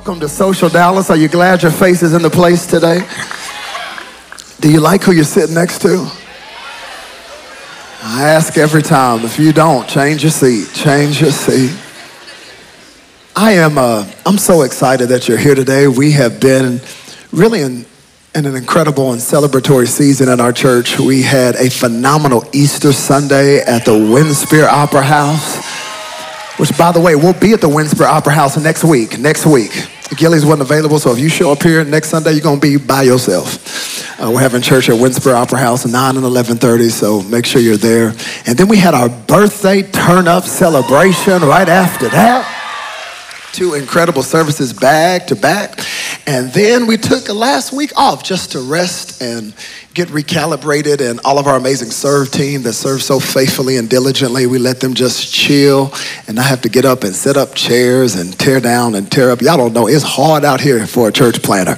Welcome to Social Dallas. Are you glad your face is in the place today? Do you like who you're sitting next to? I ask every time. If you don't, change your seat. Change your seat. I am. Uh, I'm so excited that you're here today. We have been really in, in an incredible and celebratory season at our church. We had a phenomenal Easter Sunday at the Winspear Opera House which by the way, we'll be at the Winspear Opera House next week. Next week. Gilley's wasn't available, so if you show up here next Sunday, you're gonna be by yourself. Uh, we're having church at Winspear Opera House 9 and 11:30, so make sure you're there. And then we had our birthday turn up celebration right after that. Two incredible services back to back. And then we took last week off just to rest and get recalibrated and all of our amazing serve team that serve so faithfully and diligently we let them just chill. And i have to get up and set up chairs and tear down and tear up. Y'all don't know it's hard out here for a church planner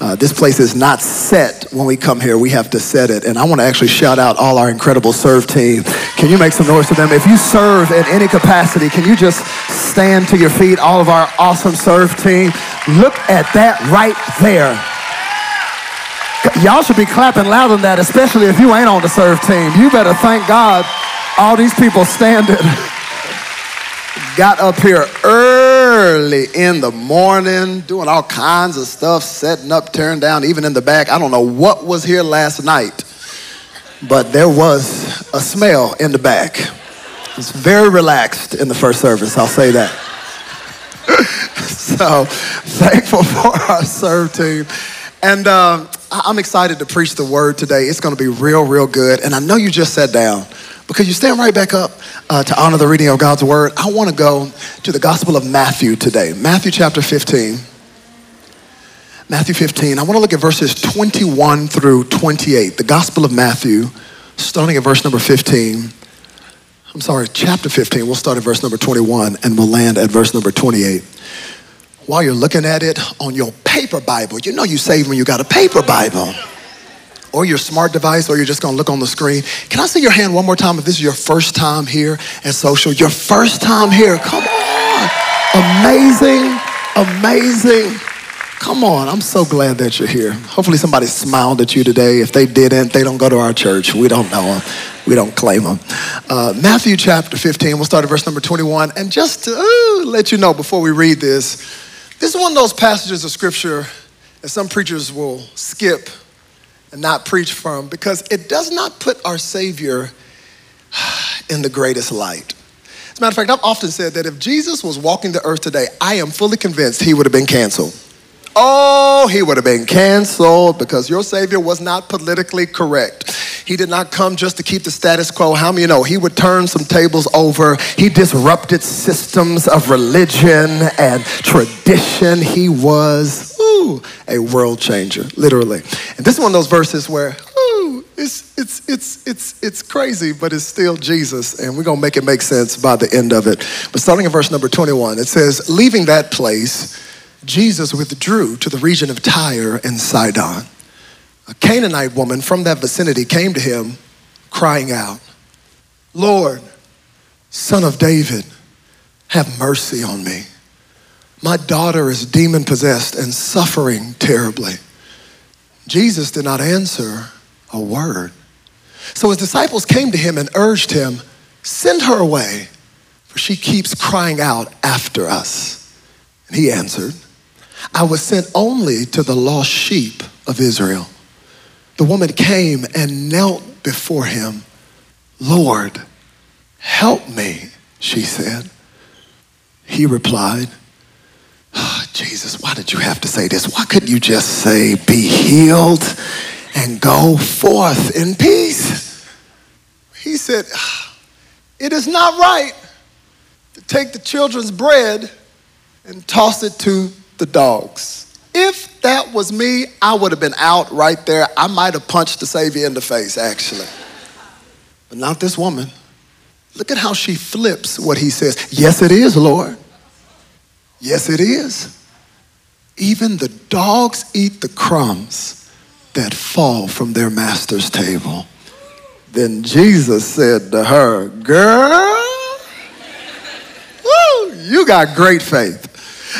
uh, this place is not set when we come here. We have to set it. And i want to actually shout out all our incredible serve team. Can you make some noise for them? If you serve in any capacity can you just stand to your feet all of our awesome serve team? Look at that right there Y'all should be clapping louder than that, especially if you ain't on the serve team. You better thank God all these people standing got up here early in the morning, doing all kinds of stuff, setting up, tearing down, even in the back. I don't know what was here last night, but there was a smell in the back. It's very relaxed in the first service, I'll say that. so thankful for our serve team. And um, I'm excited to preach the word today. It's going to be real, real good. And I know you just sat down because you stand right back up uh, to honor the reading of God's word. I want to go to the Gospel of Matthew today, Matthew chapter 15. Matthew 15. I want to look at verses 21 through 28. The Gospel of Matthew, starting at verse number 15. I'm sorry, chapter 15. We'll start at verse number 21 and we'll land at verse number 28 while you're looking at it on your paper Bible. You know you save when you got a paper Bible. Or your smart device, or you're just gonna look on the screen. Can I see your hand one more time if this is your first time here at social? Your first time here, come on. Amazing, amazing. Come on, I'm so glad that you're here. Hopefully, somebody smiled at you today. If they didn't, they don't go to our church. We don't know them, we don't claim them. Uh, Matthew chapter 15, we'll start at verse number 21. And just to uh, let you know before we read this, this is one of those passages of scripture that some preachers will skip and not preach from because it does not put our Savior in the greatest light. As a matter of fact, I've often said that if Jesus was walking the earth today, I am fully convinced he would have been canceled. Oh, he would have been canceled because your Savior was not politically correct. He did not come just to keep the status quo. How many know? He would turn some tables over. He disrupted systems of religion and tradition. He was ooh, a world changer, literally. And this is one of those verses where ooh, it's, it's, it's, it's, it's crazy, but it's still Jesus. And we're going to make it make sense by the end of it. But starting in verse number 21, it says, Leaving that place, Jesus withdrew to the region of Tyre and Sidon a Canaanite woman from that vicinity came to him crying out, Lord, son of David, have mercy on me. My daughter is demon possessed and suffering terribly. Jesus did not answer a word. So his disciples came to him and urged him, Send her away, for she keeps crying out after us. And he answered, I was sent only to the lost sheep of Israel. The woman came and knelt before him. Lord, help me, she said. He replied, oh, Jesus, why did you have to say this? Why couldn't you just say, be healed and go forth in peace? He said, ah, It is not right to take the children's bread and toss it to the dogs. If that was me, I would have been out right there. I might have punched the Savior in the face, actually. But not this woman. Look at how she flips what he says. Yes, it is, Lord. Yes, it is. Even the dogs eat the crumbs that fall from their master's table. Then Jesus said to her, Girl, woo, you got great faith.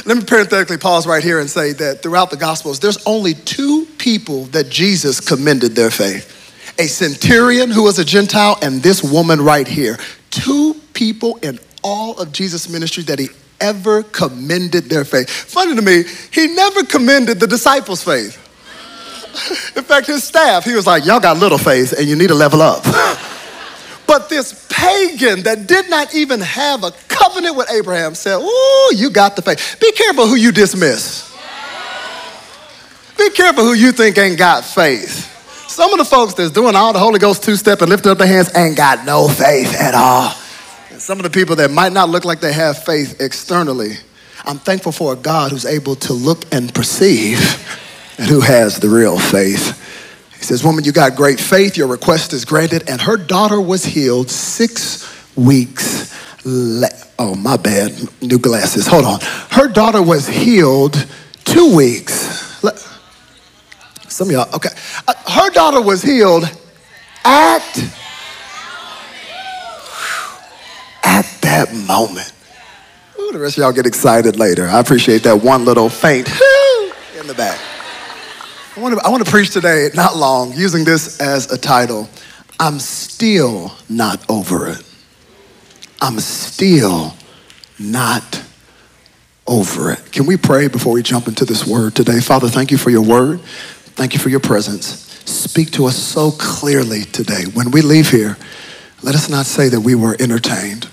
Let me parenthetically pause right here and say that throughout the Gospels, there's only two people that Jesus commended their faith a centurion who was a Gentile, and this woman right here. Two people in all of Jesus' ministry that he ever commended their faith. Funny to me, he never commended the disciples' faith. In fact, his staff, he was like, Y'all got little faith and you need to level up. but this pagan that did not even have a covenant with Abraham said, Ooh, you got the faith. Be careful who you dismiss. Be careful who you think ain't got faith. Some of the folks that's doing all the Holy Ghost two step and lifting up their hands ain't got no faith at all. And some of the people that might not look like they have faith externally, I'm thankful for a God who's able to look and perceive and who has the real faith. He says, Woman, you got great faith. Your request is granted. And her daughter was healed six weeks Oh, my bad. New glasses. Hold on. Her daughter was healed two weeks. Some of y'all, okay. Uh, her daughter was healed at, at that moment. Ooh, the rest of y'all get excited later. I appreciate that one little faint in the back. I want, to, I want to preach today, not long, using this as a title. I'm still not over it. I'm still not over it. Can we pray before we jump into this word today? Father, thank you for your word. Thank you for your presence. Speak to us so clearly today. When we leave here, let us not say that we were entertained,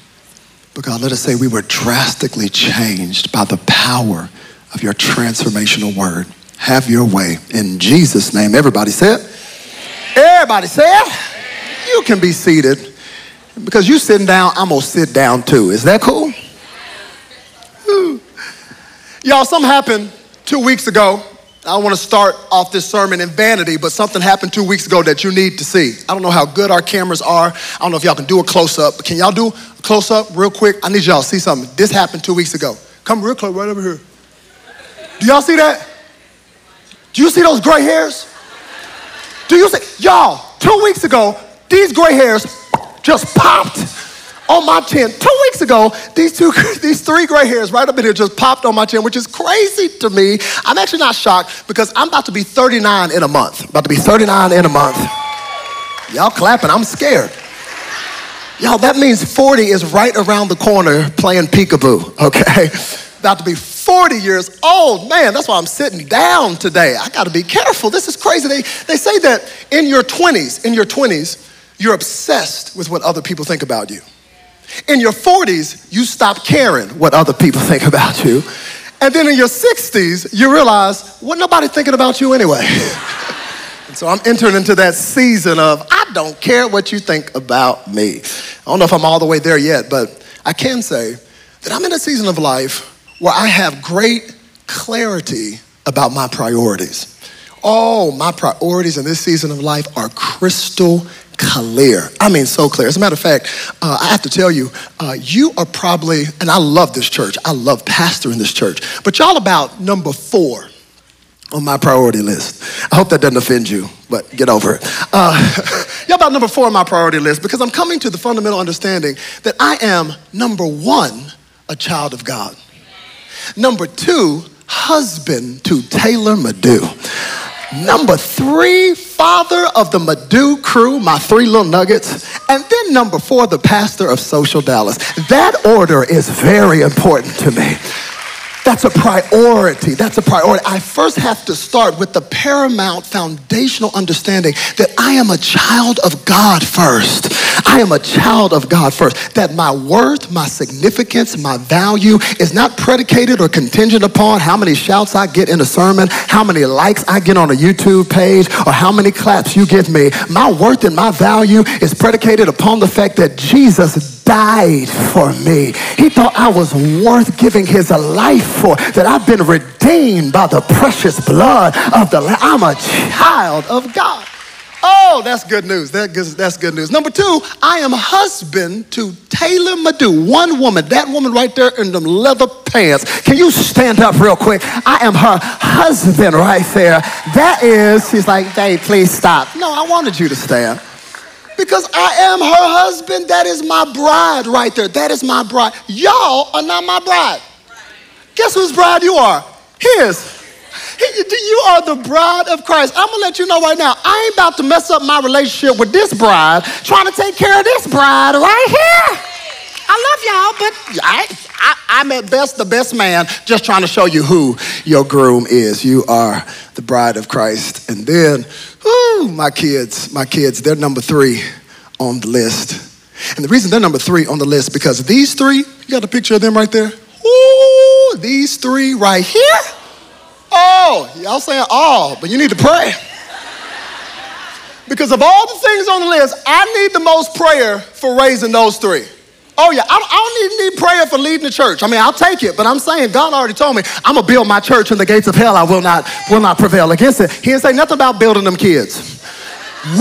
but God, let us say we were drastically changed by the power of your transformational word. Have your way. In Jesus' name, everybody say it. Everybody say it. You can be seated. Because you sitting down, I'm going to sit down too. Is that cool? Whew. Y'all, something happened two weeks ago. I want to start off this sermon in vanity, but something happened two weeks ago that you need to see. I don't know how good our cameras are. I don't know if y'all can do a close up, but can y'all do a close up real quick? I need y'all to see something. This happened two weeks ago. Come real close, right over here. Do y'all see that? Do you see those gray hairs? Do you see? Y'all, two weeks ago, these gray hairs just popped on my chin. Two weeks ago, these two, these three gray hairs right up in here just popped on my chin, which is crazy to me. I'm actually not shocked because I'm about to be 39 in a month. About to be 39 in a month. Y'all clapping, I'm scared. Y'all, that means 40 is right around the corner playing peekaboo, okay? About to be 40 years old. Man, that's why I'm sitting down today. I gotta be careful. This is crazy. They, they say that in your 20s, in your 20s, you're obsessed with what other people think about you. In your 40s, you stop caring what other people think about you. And then in your 60s, you realize, what nobody thinking about you anyway. and so I'm entering into that season of, I don't care what you think about me. I don't know if I'm all the way there yet, but I can say that I'm in a season of life where I have great clarity about my priorities. All my priorities in this season of life are crystal clear. I mean, so clear. As a matter of fact, uh, I have to tell you, uh, you are probably, and I love this church, I love pastoring this church, but y'all about number four on my priority list. I hope that doesn't offend you, but get over it. Uh, y'all about number four on my priority list because I'm coming to the fundamental understanding that I am number one, a child of God. Number two, husband to Taylor Madu. Number three, father of the Madu crew, my three little nuggets. And then number four, the pastor of Social Dallas. That order is very important to me. That's a priority. That's a priority. I first have to start with the paramount foundational understanding that I am a child of God first. I am a child of God first. That my worth, my significance, my value is not predicated or contingent upon how many shouts I get in a sermon, how many likes I get on a YouTube page, or how many claps you give me. My worth and my value is predicated upon the fact that Jesus died for me. He thought I was worth giving his life for, that I've been redeemed by the precious blood of the Lamb. I'm a child of God. Oh, that's good news. That, that's good news. Number two, I am husband to Taylor Madu, one woman, that woman right there in them leather pants. Can you stand up real quick? I am her husband right there. That is, she's like, Dave, please stop. No, I wanted you to stand because I am her husband. That is my bride right there. That is my bride. Y'all are not my bride. Guess whose bride you are? His. You are the bride of Christ. I'm gonna let you know right now, I ain't about to mess up my relationship with this bride trying to take care of this bride right here. I love y'all, but I, I, am at best the best man just trying to show you who your groom is. You are the bride of Christ. And then, whoo, my kids, my kids, they're number three on the list. And the reason they're number three on the list because these three, you got a picture of them right there? Ooh, these three right here. Oh, y'all saying oh, but you need to pray. Because of all the things on the list, I need the most prayer for raising those three. Oh, yeah, I don't, don't need, prayer for leading the church. I mean, I'll take it, but I'm saying God already told me I'm going to build my church and the gates of hell I will not, will not prevail against it. He didn't say nothing about building them kids.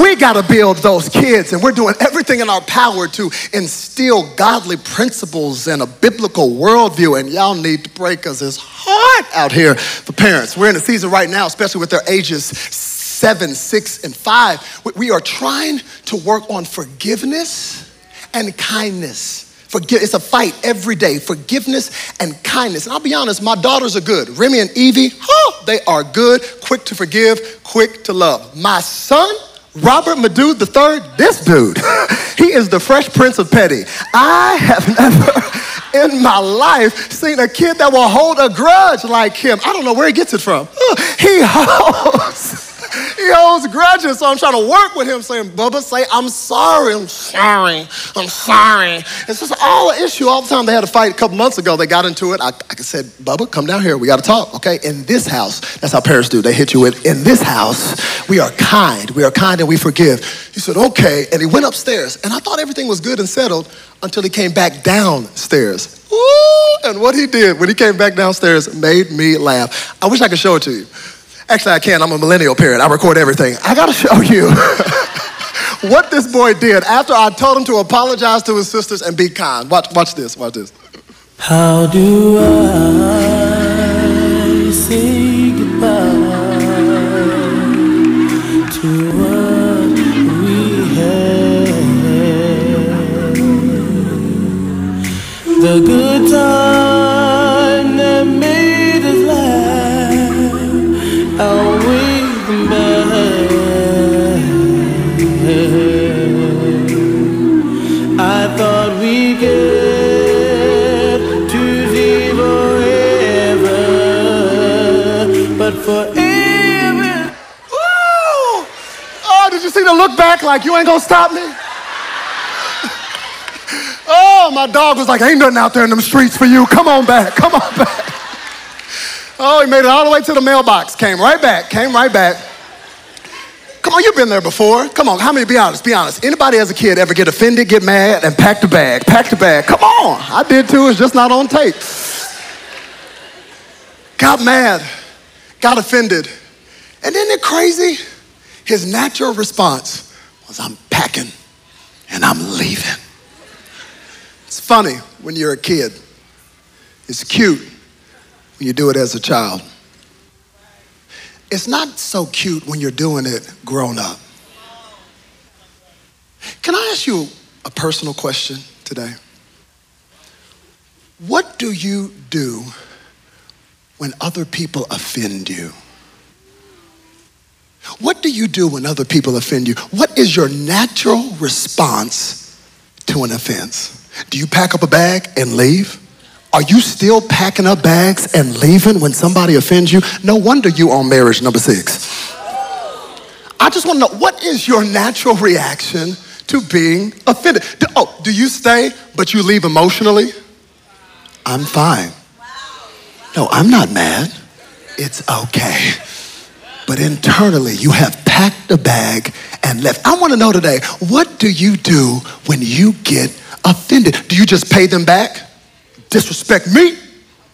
We got to build those kids, and we're doing everything in our power to instill godly principles and a biblical worldview. And y'all need to pray because it's hard out here for parents. We're in a season right now, especially with their ages seven, six, and five. We are trying to work on forgiveness and kindness. Forgive, it's a fight every day. Forgiveness and kindness. And I'll be honest, my daughters are good. Remy and Evie, oh, they are good, quick to forgive, quick to love. My son, Robert Madu III, this dude, he is the fresh prince of petty. I have never in my life seen a kid that will hold a grudge like him. I don't know where he gets it from. He holds he holds grudges, so I'm trying to work with him, saying, Bubba, say, I'm sorry, I'm sorry, I'm sorry. It's just all an issue all the time. They had a fight a couple months ago. They got into it. I, I said, Bubba, come down here. We got to talk, okay? In this house, that's how parents do. They hit you with, in this house, we are kind. We are kind and we forgive. He said, okay. And he went upstairs. And I thought everything was good and settled until he came back downstairs. Ooh, and what he did when he came back downstairs made me laugh. I wish I could show it to you. Actually, I can. I'm a millennial parent. I record everything. I got to show you what this boy did after I told him to apologize to his sisters and be kind. Watch, watch this. Watch this. How do I say goodbye to what we had? The good look back like you ain't gonna stop me? oh, my dog was like, ain't nothing out there in them streets for you. Come on back, come on back. Oh, he made it all the way to the mailbox, came right back, came right back. Come on, you've been there before. Come on, how many, be honest, be honest. Anybody as a kid ever get offended, get mad, and pack the bag, pack the bag? Come on, I did too, it's just not on tape. Got mad, got offended. And isn't it crazy? His natural response was, I'm packing and I'm leaving. It's funny when you're a kid. It's cute when you do it as a child. It's not so cute when you're doing it grown up. Can I ask you a personal question today? What do you do when other people offend you? What do you do when other people offend you? What is your natural response to an offense? Do you pack up a bag and leave? Are you still packing up bags and leaving when somebody offends you? No wonder you on marriage number six. I just want to know what is your natural reaction to being offended? Do, oh, do you stay but you leave emotionally? I'm fine. No, I'm not mad. It's okay but internally you have packed a bag and left. I want to know today, what do you do when you get offended? Do you just pay them back? Disrespect me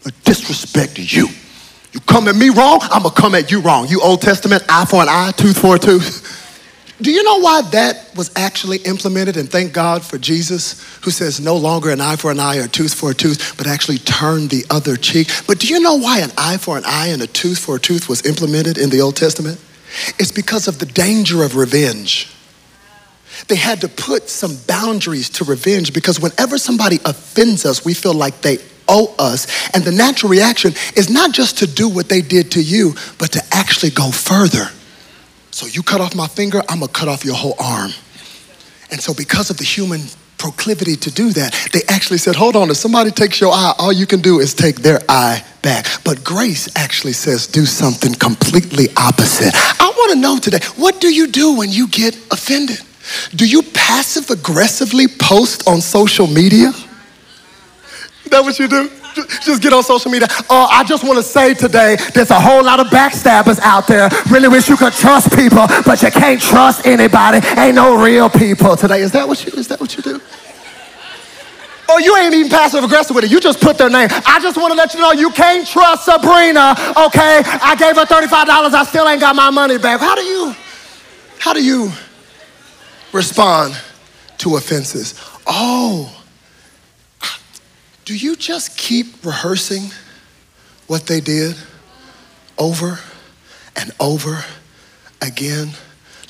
or disrespect you? You come at me wrong, I'm gonna come at you wrong. You Old Testament, eye for an eye, tooth for a tooth. Do you know why that was actually implemented? And thank God for Jesus, who says no longer an eye for an eye or a tooth for a tooth, but actually turn the other cheek. But do you know why an eye for an eye and a tooth for a tooth was implemented in the Old Testament? It's because of the danger of revenge. They had to put some boundaries to revenge because whenever somebody offends us, we feel like they owe us. And the natural reaction is not just to do what they did to you, but to actually go further. So you cut off my finger, I'm gonna cut off your whole arm. And so, because of the human proclivity to do that, they actually said, Hold on, if somebody takes your eye, all you can do is take their eye back. But grace actually says, Do something completely opposite. I wanna know today, what do you do when you get offended? Do you passive aggressively post on social media? Is that what you do? Just get on social media. Oh, I just want to say today, there's a whole lot of backstabbers out there. Really wish you could trust people, but you can't trust anybody. Ain't no real people today. Is that what you? Is that what you do? Or you ain't even passive aggressive with it. You just put their name. I just want to let you know you can't trust Sabrina. Okay, I gave her thirty-five dollars. I still ain't got my money back. How do you? How do you respond to offenses? Oh. Do you just keep rehearsing what they did over and over again?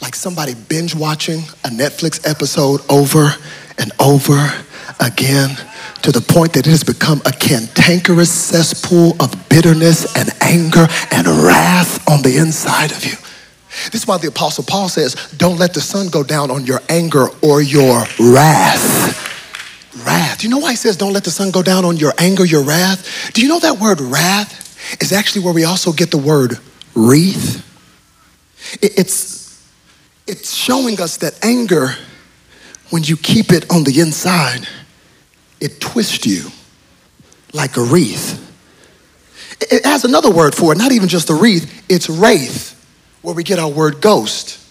Like somebody binge watching a Netflix episode over and over again to the point that it has become a cantankerous cesspool of bitterness and anger and wrath on the inside of you. This is why the Apostle Paul says, Don't let the sun go down on your anger or your wrath wrath. You know why he says don't let the sun go down on your anger, your wrath? Do you know that word wrath is actually where we also get the word wreath? It's, it's showing us that anger, when you keep it on the inside, it twists you like a wreath. It has another word for it, not even just a wreath, it's wraith, where we get our word ghost.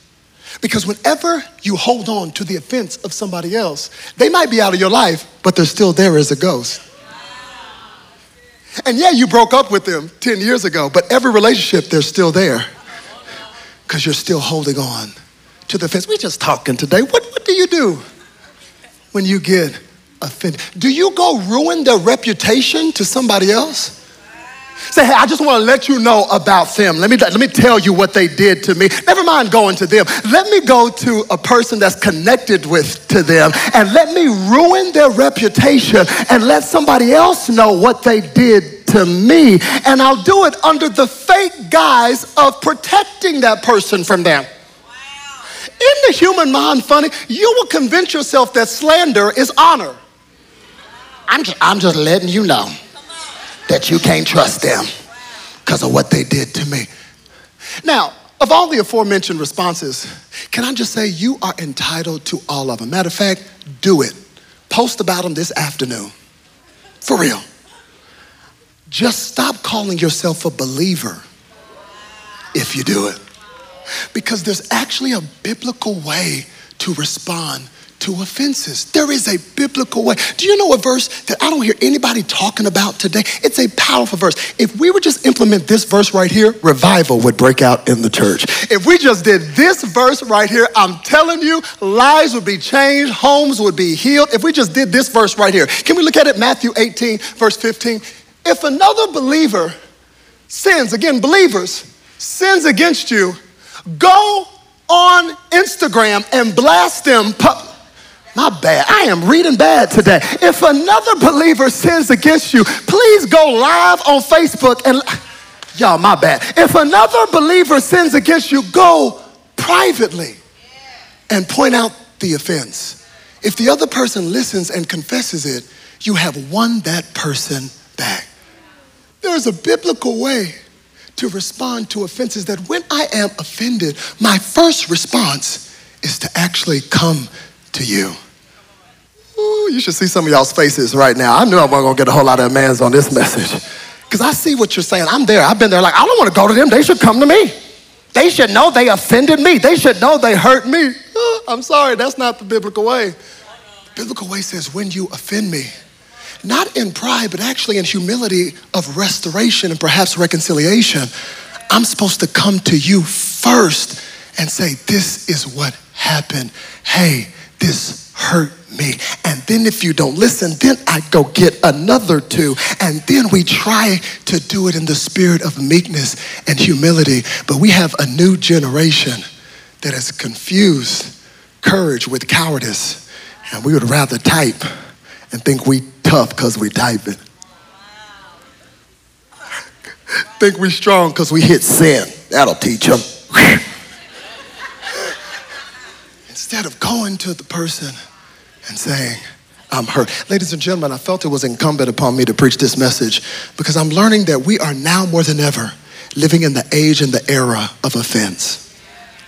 Because whenever you hold on to the offense of somebody else, they might be out of your life, but they're still there as a ghost. And yeah, you broke up with them 10 years ago, but every relationship, they're still there because you're still holding on to the offense. We're just talking today. What, what do you do when you get offended? Do you go ruin their reputation to somebody else? Say, hey, I just want to let you know about them. Let me, let me tell you what they did to me. Never mind going to them. Let me go to a person that's connected with to them and let me ruin their reputation and let somebody else know what they did to me. And I'll do it under the fake guise of protecting that person from them. Isn't the human mind funny? You will convince yourself that slander is honor. I'm just, I'm just letting you know that you can't trust them because of what they did to me. Now, of all the aforementioned responses, can I just say you are entitled to all of them? Matter of fact, do it. Post about them this afternoon. For real. Just stop calling yourself a believer if you do it. Because there's actually a biblical way to respond to offenses. There is a biblical way. Do you know a verse that I don't hear anybody talking about today? It's a powerful verse. If we would just implement this verse right here, revival would break out in the church. If we just did this verse right here, I'm telling you, lives would be changed, homes would be healed. If we just did this verse right here, can we look at it? Matthew 18, verse 15. If another believer sins, again, believers, sins against you, go on Instagram and blast them. Pu- my bad. I am reading bad today. If another believer sins against you, please go live on Facebook and y'all, my bad. If another believer sins against you, go privately and point out the offense. If the other person listens and confesses it, you have won that person back. There's a biblical way to respond to offenses that when I am offended, my first response is to actually come to you. Ooh, you should see some of y'all's faces right now. I knew I wasn't gonna get a whole lot of amens on this message. Because I see what you're saying. I'm there. I've been there like, I don't wanna go to them. They should come to me. They should know they offended me. They should know they hurt me. Ah, I'm sorry, that's not the biblical way. The biblical way says, when you offend me, not in pride, but actually in humility of restoration and perhaps reconciliation, I'm supposed to come to you first and say, This is what happened. Hey, this hurt me. And then if you don't listen, then I go get another two. And then we try to do it in the spirit of meekness and humility. But we have a new generation that has confused courage with cowardice. And we would rather type and think we tough because we type it. think we strong because we hit sin. That'll teach them. Instead of going to the person and saying, I'm hurt. Ladies and gentlemen, I felt it was incumbent upon me to preach this message because I'm learning that we are now more than ever living in the age and the era of offense.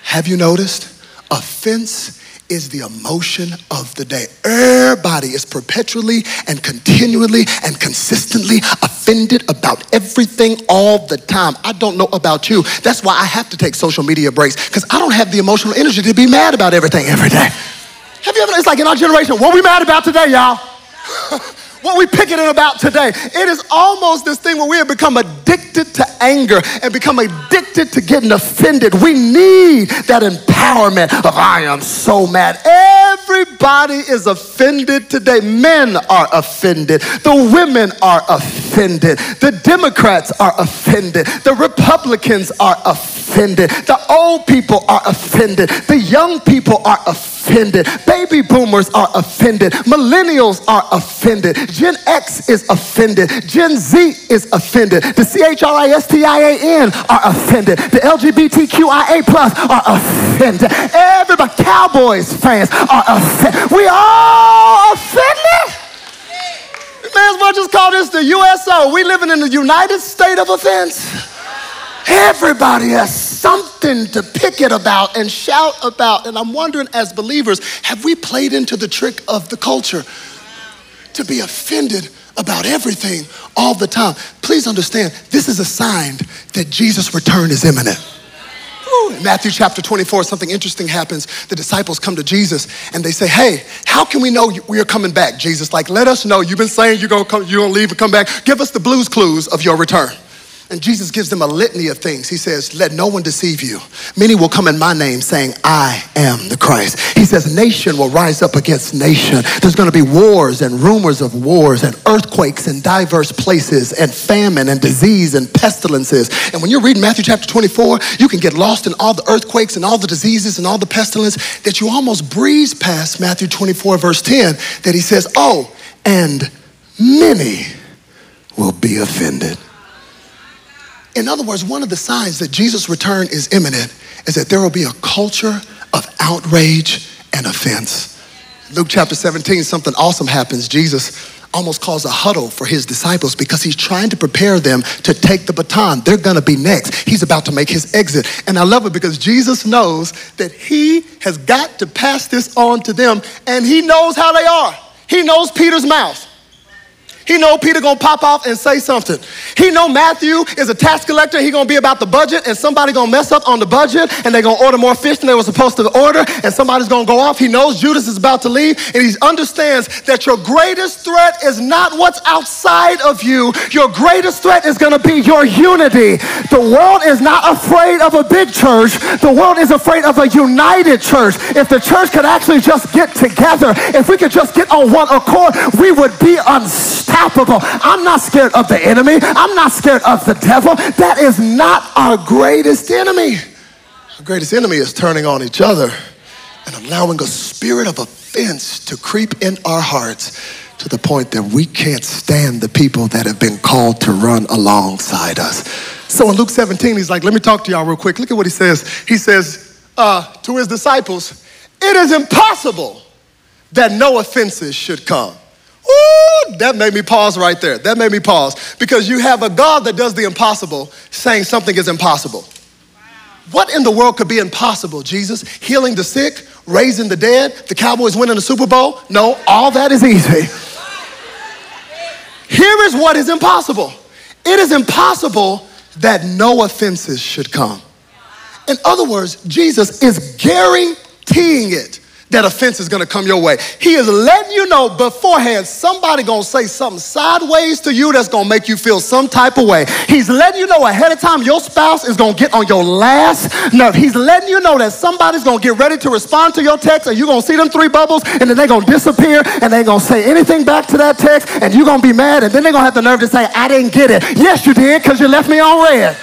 Have you noticed? Offense is the emotion of the day. Everybody is perpetually and continually and consistently offended about everything all the time. I don't know about you. That's why I have to take social media breaks because I don't have the emotional energy to be mad about everything every day. Have you ever, it's like in our generation, what we mad about today, y'all? what we picketing about today. It is almost this thing where we have become addicted to anger and become addicted to getting offended. We need that empowerment of I am so mad. Everybody is offended today. Men are offended. The women are offended. The Democrats are offended. The Republicans are offended. The old people are offended. The young people are offended. Baby boomers are offended. Millennials are offended. Gen X is offended. Gen Z is offended. The C-H-R-I-S-T-I-A-N are offended. The LGBTQIA plus are offended. Everybody, Cowboys fans are offended. We all offended. We may as well just call this the USO. We living in the United State of offense. Everybody has something to pick it about and shout about. And I'm wondering, as believers, have we played into the trick of the culture to be offended about everything all the time? Please understand, this is a sign that Jesus' return is imminent. In Matthew chapter 24, something interesting happens. The disciples come to Jesus and they say, Hey, how can we know we are coming back, Jesus? Like, let us know. You've been saying you're you're gonna leave and come back. Give us the Blue's Clues of your return. And Jesus gives them a litany of things. He says, Let no one deceive you. Many will come in my name saying, I am the Christ. He says, Nation will rise up against nation. There's going to be wars and rumors of wars and earthquakes in diverse places and famine and disease and pestilences. And when you're reading Matthew chapter 24, you can get lost in all the earthquakes and all the diseases and all the pestilence that you almost breeze past Matthew 24, verse 10, that he says, Oh, and many will be offended. In other words, one of the signs that Jesus' return is imminent is that there will be a culture of outrage and offense. Luke chapter 17, something awesome happens. Jesus almost calls a huddle for his disciples because he's trying to prepare them to take the baton. They're going to be next. He's about to make his exit. And I love it because Jesus knows that he has got to pass this on to them and he knows how they are. He knows Peter's mouth. He know Peter gonna pop off and say something. He know Matthew is a tax collector. He gonna be about the budget, and somebody gonna mess up on the budget, and they gonna order more fish than they were supposed to order, and somebody's gonna go off. He knows Judas is about to leave, and he understands that your greatest threat is not what's outside of you. Your greatest threat is gonna be your unity. The world is not afraid of a big church. The world is afraid of a united church. If the church could actually just get together, if we could just get on one accord, we would be unstoppable I'm not scared of the enemy. I'm not scared of the devil. That is not our greatest enemy. Our greatest enemy is turning on each other and allowing a spirit of offense to creep in our hearts to the point that we can't stand the people that have been called to run alongside us. So in Luke 17, he's like, let me talk to y'all real quick. Look at what he says. He says uh, to his disciples, it is impossible that no offenses should come. Ooh, that made me pause right there. That made me pause because you have a God that does the impossible saying something is impossible. What in the world could be impossible, Jesus? Healing the sick, raising the dead, the Cowboys winning the Super Bowl? No, all that is easy. Here is what is impossible it is impossible that no offenses should come. In other words, Jesus is guaranteeing it that offense is gonna come your way. He is letting you know beforehand somebody gonna say something sideways to you that's gonna make you feel some type of way. He's letting you know ahead of time your spouse is gonna get on your last nerve. He's letting you know that somebody's gonna get ready to respond to your text and you're gonna see them three bubbles and then they're gonna disappear and they ain't gonna say anything back to that text and you're gonna be mad and then they're gonna have the nerve to say, I didn't get it. Yes, you did, because you left me on read.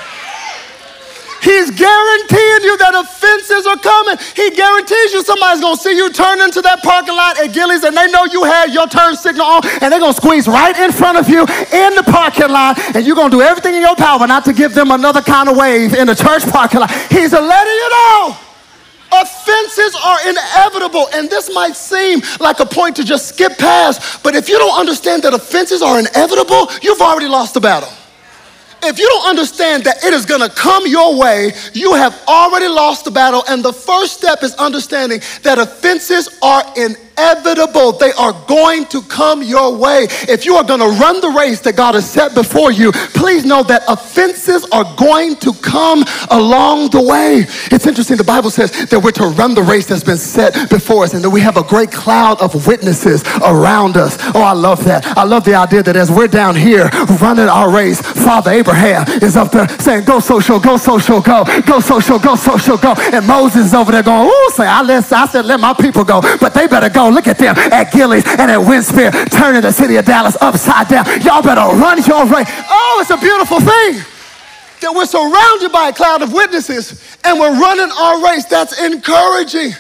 He He's guaranteeing you that offenses are coming. He guarantees you somebody's gonna see you turn into that parking lot at Gilley's and they know you had your turn signal on and they're gonna squeeze right in front of you in the parking lot and you're gonna do everything in your power not to give them another kind of wave in the church parking lot. He's letting you know. Offenses are inevitable, and this might seem like a point to just skip past, but if you don't understand that offenses are inevitable, you've already lost the battle. If you don't understand that it is gonna come your way, you have already lost the battle. And the first step is understanding that offenses are inevitable. They are going to come your way. If you are gonna run the race that God has set before you, please know that offenses are going to come along the way. It's interesting, the Bible says that we're to run the race that's been set before us and that we have a great cloud of witnesses around us. Oh, I love that. I love the idea that as we're down here running our race, Father Abraham is up there saying, Go social, go social, go, go social, go social, go. And Moses is over there going, Ooh, say, I, let, I said, let my people go, but they better go. Look at them at Gilley's and at Winspear, turning the city of Dallas upside down. Y'all better run your race. Oh, it's a beautiful thing that we're surrounded by a cloud of witnesses and we're running our race. That's encouraging.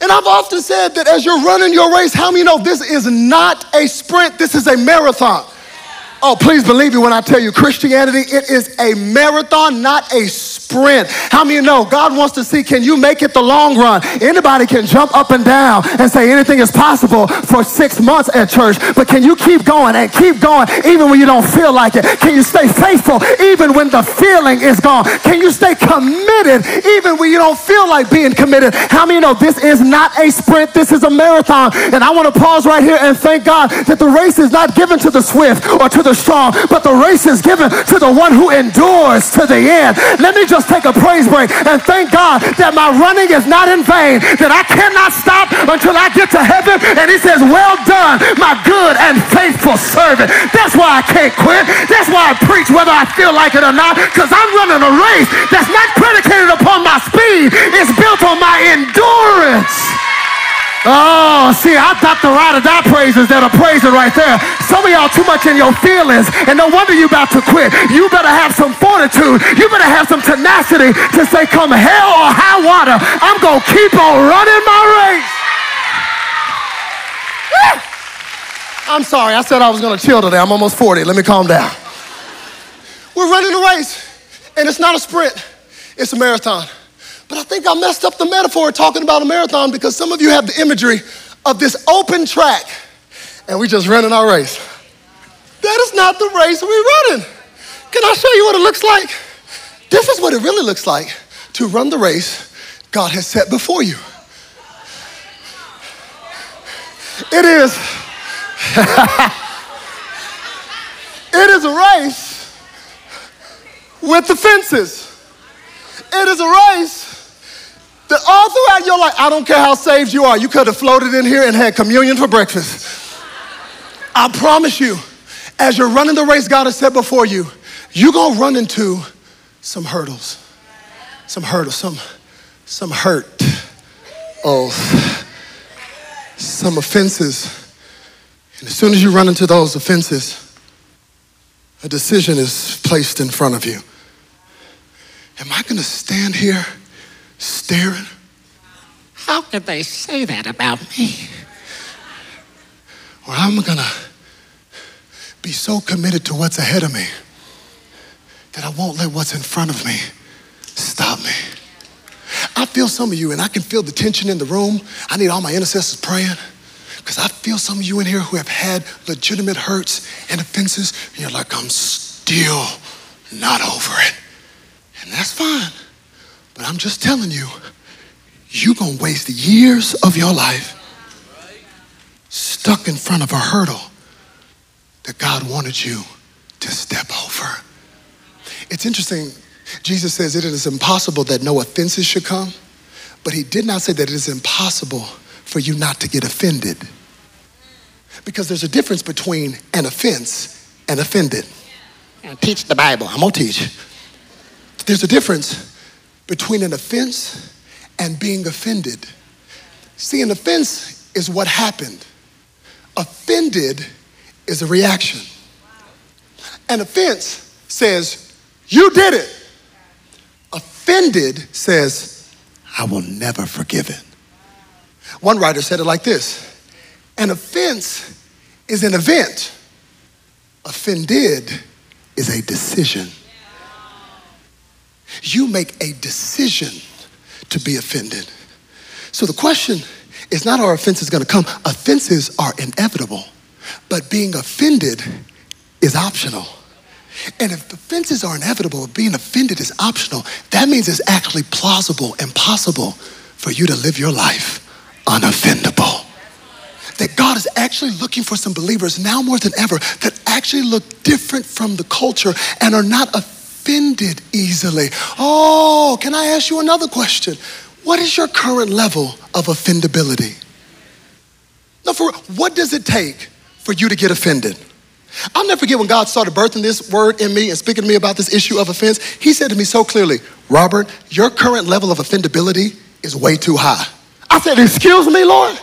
And I've often said that as you're running your race, how many know this is not a sprint, this is a marathon? Oh, please believe me when I tell you, Christianity, it is a marathon, not a sprint. How many you know God wants to see, can you make it the long run? Anybody can jump up and down and say anything is possible for six months at church, but can you keep going and keep going even when you don't feel like it? Can you stay faithful even when the feeling is gone? Can you stay committed even when you don't feel like being committed? How many you know this is not a sprint, this is a marathon? And I want to pause right here and thank God that the race is not given to the swift or to the strong, but the race is given to the one who endures to the end. Let me just take a praise break and thank God that my running is not in vain, that I cannot stop until I get to heaven. And he says, Well done, my good and faithful servant. That's why I can't quit. That's why I preach whether I feel like it or not, because I'm running a race that's not predicated upon my speed, it's built on my endurance. Oh, see, I got the ride or die praises that are praising right there. Some of y'all too much in your feelings, and no wonder you about to quit. You better have some fortitude. You better have some tenacity to say, come hell or high water, I'm going to keep on running my race. I'm sorry, I said I was going to chill today. I'm almost 40. Let me calm down. We're running a race, and it's not a sprint, it's a marathon. But I think I messed up the metaphor talking about a marathon because some of you have the imagery of this open track and we're just running our race. That is not the race we're running. Can I show you what it looks like? This is what it really looks like to run the race God has set before you. It is. it is a race with the fences. It is a race that all throughout your life, I don't care how saved you are, you could have floated in here and had communion for breakfast. I promise you, as you're running the race God has set before you, you're gonna run into some hurdles. Some hurdles, some, some hurt. Oh, some offenses. And as soon as you run into those offenses, a decision is placed in front of you. Am I gonna stand here staring? How could they say that about me? Or I'm gonna be so committed to what's ahead of me that I won't let what's in front of me stop me. I feel some of you, and I can feel the tension in the room. I need all my intercessors praying. Because I feel some of you in here who have had legitimate hurts and offenses, and you're like, I'm still not over it. And that's fine. But I'm just telling you, you're going to waste years of your life stuck in front of a hurdle that God wanted you to step over. It's interesting. Jesus says it is impossible that no offenses should come, but he did not say that it is impossible for you not to get offended. Because there's a difference between an offense and offended. And teach the Bible. I'm gonna teach. There's a difference between an offense and being offended. See, an offense is what happened, offended is a reaction. An offense says, You did it. offended says, I will never forgive it. One writer said it like this An offense is an event, offended is a decision. You make a decision to be offended. So the question is not are offenses going to come? Offenses are inevitable, but being offended is optional. And if offenses are inevitable, being offended is optional, that means it's actually plausible and possible for you to live your life unoffendable. That God is actually looking for some believers now more than ever that actually look different from the culture and are not offended easily. Oh, can I ask you another question? What is your current level of offendability? No, for what does it take for you to get offended? I'll never forget when God started birthing this word in me and speaking to me about this issue of offense. He said to me so clearly, Robert, your current level of offendability is way too high. I said, Excuse me, Lord?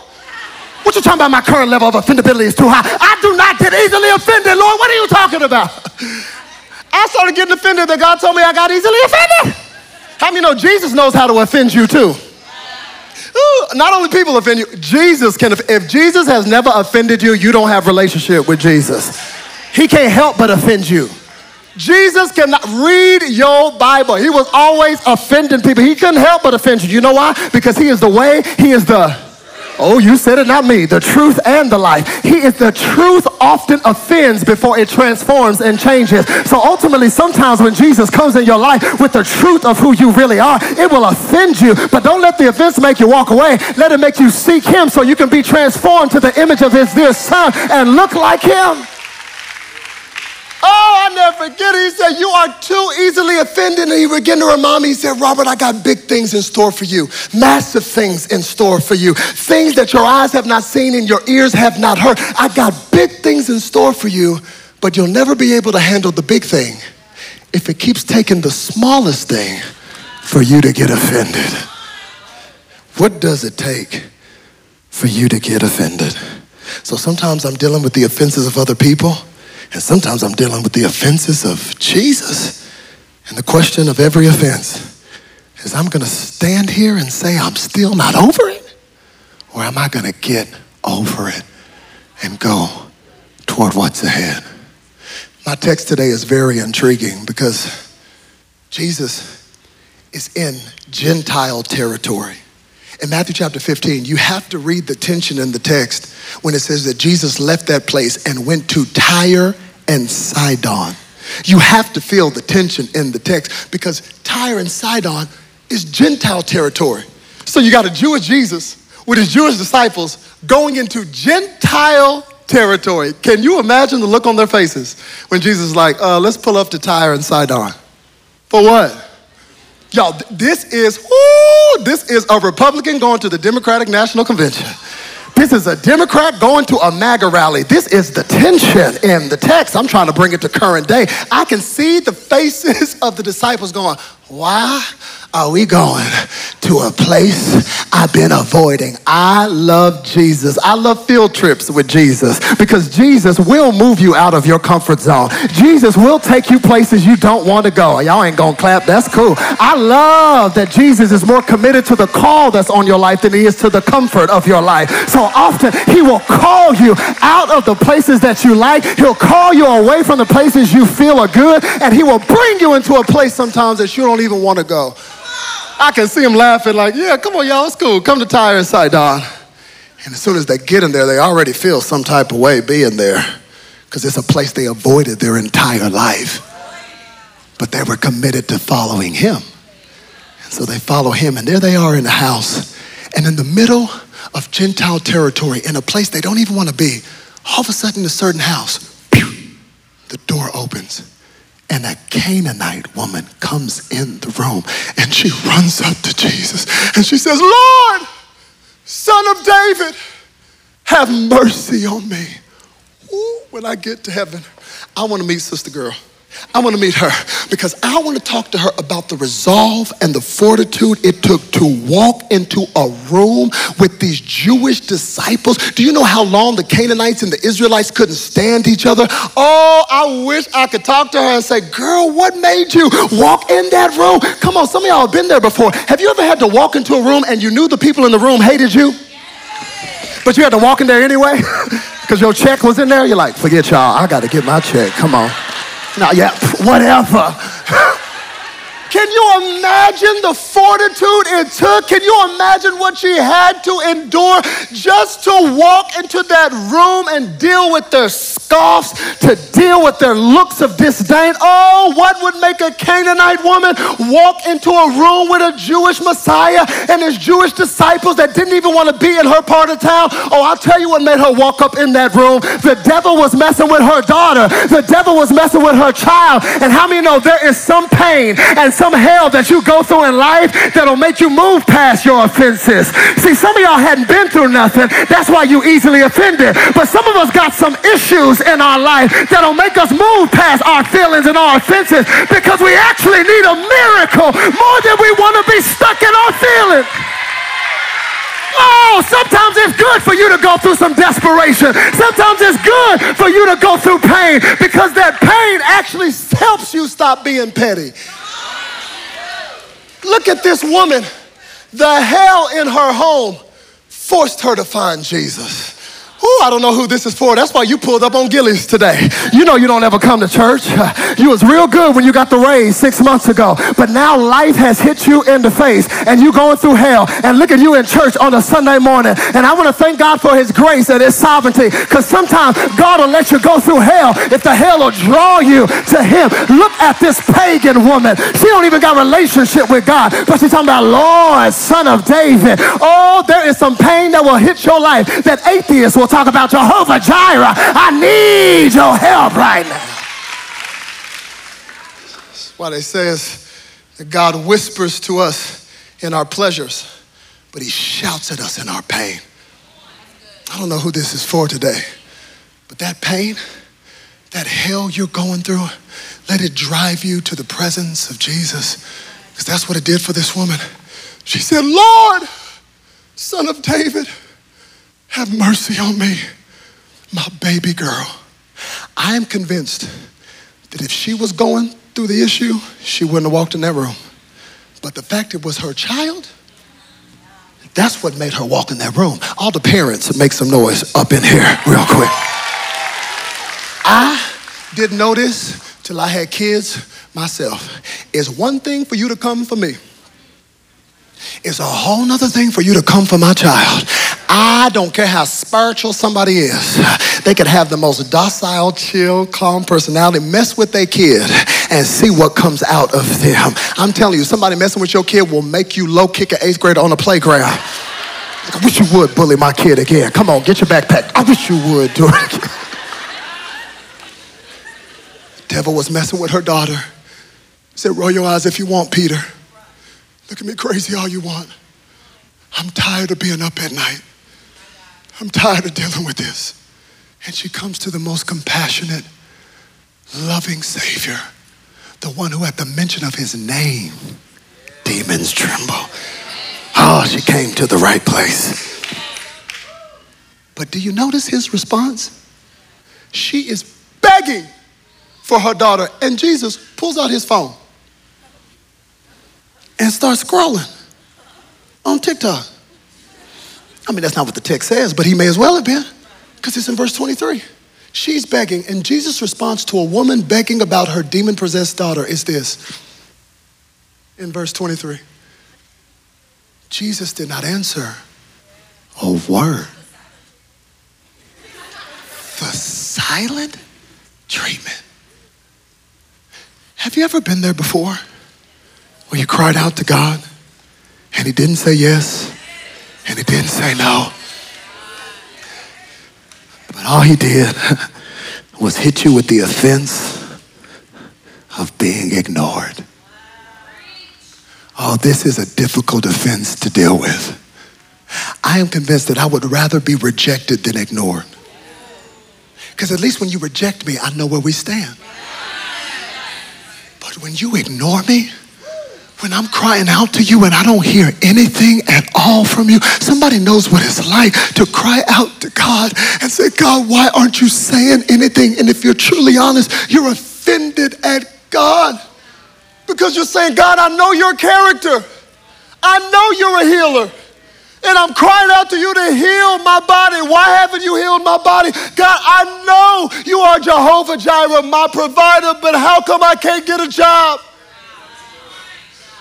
What you talking about? My current level of offendability is too high. I do not get easily offended, Lord. What are you talking about? I started getting offended that God told me I got easily offended. How many know Jesus knows how to offend you too? Ooh, not only people offend you, Jesus can. If Jesus has never offended you, you don't have relationship with Jesus. He can't help but offend you. Jesus cannot read your Bible. He was always offending people. He couldn't help but offend you. You know why? Because he is the way, he is the Oh, you said it, not me. The truth and the life. He is the truth often offends before it transforms and changes. So ultimately, sometimes when Jesus comes in your life with the truth of who you really are, it will offend you. But don't let the offense make you walk away. Let it make you seek him so you can be transformed to the image of his dear son and look like him. Oh, I never forget it. He said, You are too easily offended. And he began to remind me, he said, Robert, I got big things in store for you, massive things in store for you, things that your eyes have not seen and your ears have not heard. I got big things in store for you, but you'll never be able to handle the big thing if it keeps taking the smallest thing for you to get offended. What does it take for you to get offended? So sometimes I'm dealing with the offenses of other people. And sometimes I'm dealing with the offenses of Jesus. And the question of every offense is I'm going to stand here and say I'm still not over it? Or am I going to get over it and go toward what's ahead? My text today is very intriguing because Jesus is in Gentile territory. In Matthew chapter 15, you have to read the tension in the text when it says that Jesus left that place and went to Tyre and Sidon. You have to feel the tension in the text because Tyre and Sidon is Gentile territory. So you got a Jewish Jesus with his Jewish disciples going into Gentile territory. Can you imagine the look on their faces when Jesus is like, uh, let's pull up to Tyre and Sidon? For what? Y'all, this is, ooh, this is a Republican going to the Democratic National Convention. This is a Democrat going to a MAGA rally. This is the tension in the text. I'm trying to bring it to current day. I can see the faces of the disciples going, Why are we going to a place I've been avoiding? I love Jesus. I love field trips with Jesus because Jesus will move you out of your comfort zone. Jesus will take you places you don't want to go. Y'all ain't gonna clap. That's cool. I love that Jesus is more committed to the call that's on your life than he is to the comfort of your life. So often he will call you out of the places that you like. He'll call you away from the places you feel are good, and he will bring you into a place sometimes that you don't even want to go. I can see them laughing like, yeah, come on, y'all, it's cool. Come to Tyre and Sidon. And as soon as they get in there, they already feel some type of way being there because it's a place they avoided their entire life. But they were committed to following him. And so they follow him, and there they are in the house. And in the middle of Gentile territory, in a place they don't even want to be, all of a sudden, a certain house, pew, the door opens and a Canaanite woman comes in the room and she runs up to Jesus and she says, Lord, son of David, have mercy on me. Ooh, when I get to heaven, I want to meet Sister Girl. I want to meet her because I want to talk to her about the resolve and the fortitude it took to walk into a room with these Jewish disciples. Do you know how long the Canaanites and the Israelites couldn't stand each other? Oh, I wish I could talk to her and say, Girl, what made you walk in that room? Come on, some of y'all have been there before. Have you ever had to walk into a room and you knew the people in the room hated you? But you had to walk in there anyway? Because your check was in there? You're like, Forget y'all, I got to get my check. Come on. Now, yeah, whatever. Can you imagine the fortitude it took? Can you imagine what she had to endure just to walk into that room and deal with their scoffs, to deal with their looks of disdain? Oh, what would make a Canaanite woman walk into a room with a Jewish Messiah and his Jewish disciples that didn't even want to be in her part of town? Oh, I'll tell you what made her walk up in that room. The devil was messing with her daughter, the devil was messing with her child. And how many know there is some pain and some hell that you go through in life that'll make you move past your offenses. See, some of y'all hadn't been through nothing. That's why you easily offended. But some of us got some issues in our life that'll make us move past our feelings and our offenses because we actually need a miracle more than we want to be stuck in our feelings. Oh, sometimes it's good for you to go through some desperation. Sometimes it's good for you to go through pain because that pain actually helps you stop being petty. Look at this woman. The hell in her home forced her to find Jesus. I don't know who this is for. That's why you pulled up on Gilley's today. You know you don't ever come to church. You was real good when you got the raise six months ago. But now life has hit you in the face and you going through hell. And look at you in church on a Sunday morning. And I want to thank God for his grace and his sovereignty. Because sometimes God will let you go through hell if the hell will draw you to him. Look at this pagan woman. She don't even got relationship with God. But she's talking about Lord, son of David. Oh, there is some pain that will hit your life that atheists will talk about Jehovah Jireh. I need your help right now. That's why they say is that God whispers to us in our pleasures, but he shouts at us in our pain. I don't know who this is for today, but that pain, that hell you're going through, let it drive you to the presence of Jesus. Because that's what it did for this woman. She said, Lord, son of David, have mercy on me, my baby girl. I am convinced that if she was going through the issue, she wouldn't have walked in that room. But the fact it was her child, that's what made her walk in that room. All the parents make some noise up in here real quick. I didn't know this till I had kids myself. It's one thing for you to come for me. It's a whole nother thing for you to come for my child. I don't care how spiritual somebody is. They could have the most docile, chill, calm personality, mess with their kid and see what comes out of them. I'm telling you, somebody messing with your kid will make you low kick an eighth grader on a playground. I wish you would bully my kid again. Come on, get your backpack. I wish you would do it. Devil was messing with her daughter. He said, roll your eyes if you want, Peter. Look at me crazy all you want. I'm tired of being up at night. I'm tired of dealing with this. And she comes to the most compassionate, loving Savior, the one who, at the mention of his name, demons tremble. Oh, she came to the right place. But do you notice his response? She is begging for her daughter, and Jesus pulls out his phone and starts scrolling on TikTok. I mean, that's not what the text says, but he may as well have been because it's in verse 23. She's begging, and Jesus' response to a woman begging about her demon possessed daughter is this in verse 23. Jesus did not answer a word. The silent treatment. Have you ever been there before where you cried out to God and He didn't say yes and He didn't say no? But all He did was hit you with the offense of being ignored. Oh, this is a difficult offense to deal with. I am convinced that I would rather be rejected than ignored. Because at least when you reject me, I know where we stand. But when you ignore me, when I'm crying out to you and I don't hear anything at all from you, somebody knows what it's like to cry out to God and say, God, why aren't you saying anything? And if you're truly honest, you're offended at God because you're saying, God, I know your character. I know you're a healer. And I'm crying out to you to heal my body. Why haven't you healed my body? God, I know you are Jehovah Jireh, my provider, but how come I can't get a job?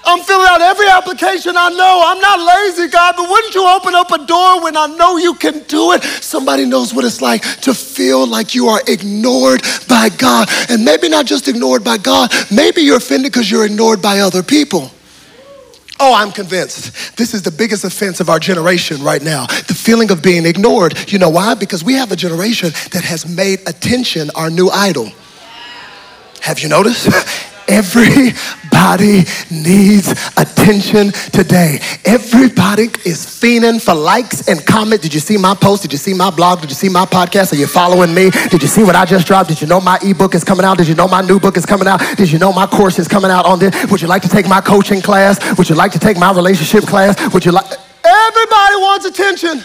I'm filling out every application I know. I'm not lazy, God, but wouldn't you open up a door when I know you can do it? Somebody knows what it's like to feel like you are ignored by God. And maybe not just ignored by God, maybe you're offended because you're ignored by other people. Oh, I'm convinced. This is the biggest offense of our generation right now. The feeling of being ignored. You know why? Because we have a generation that has made attention our new idol. Have you noticed? Everybody needs attention today. Everybody is fiending for likes and comments. Did you see my post? Did you see my blog? Did you see my podcast? Are you following me? Did you see what I just dropped? Did you know my ebook is coming out? Did you know my new book is coming out? Did you know my course is coming out on this? Would you like to take my coaching class? Would you like to take my relationship class? Would you like? Everybody wants attention.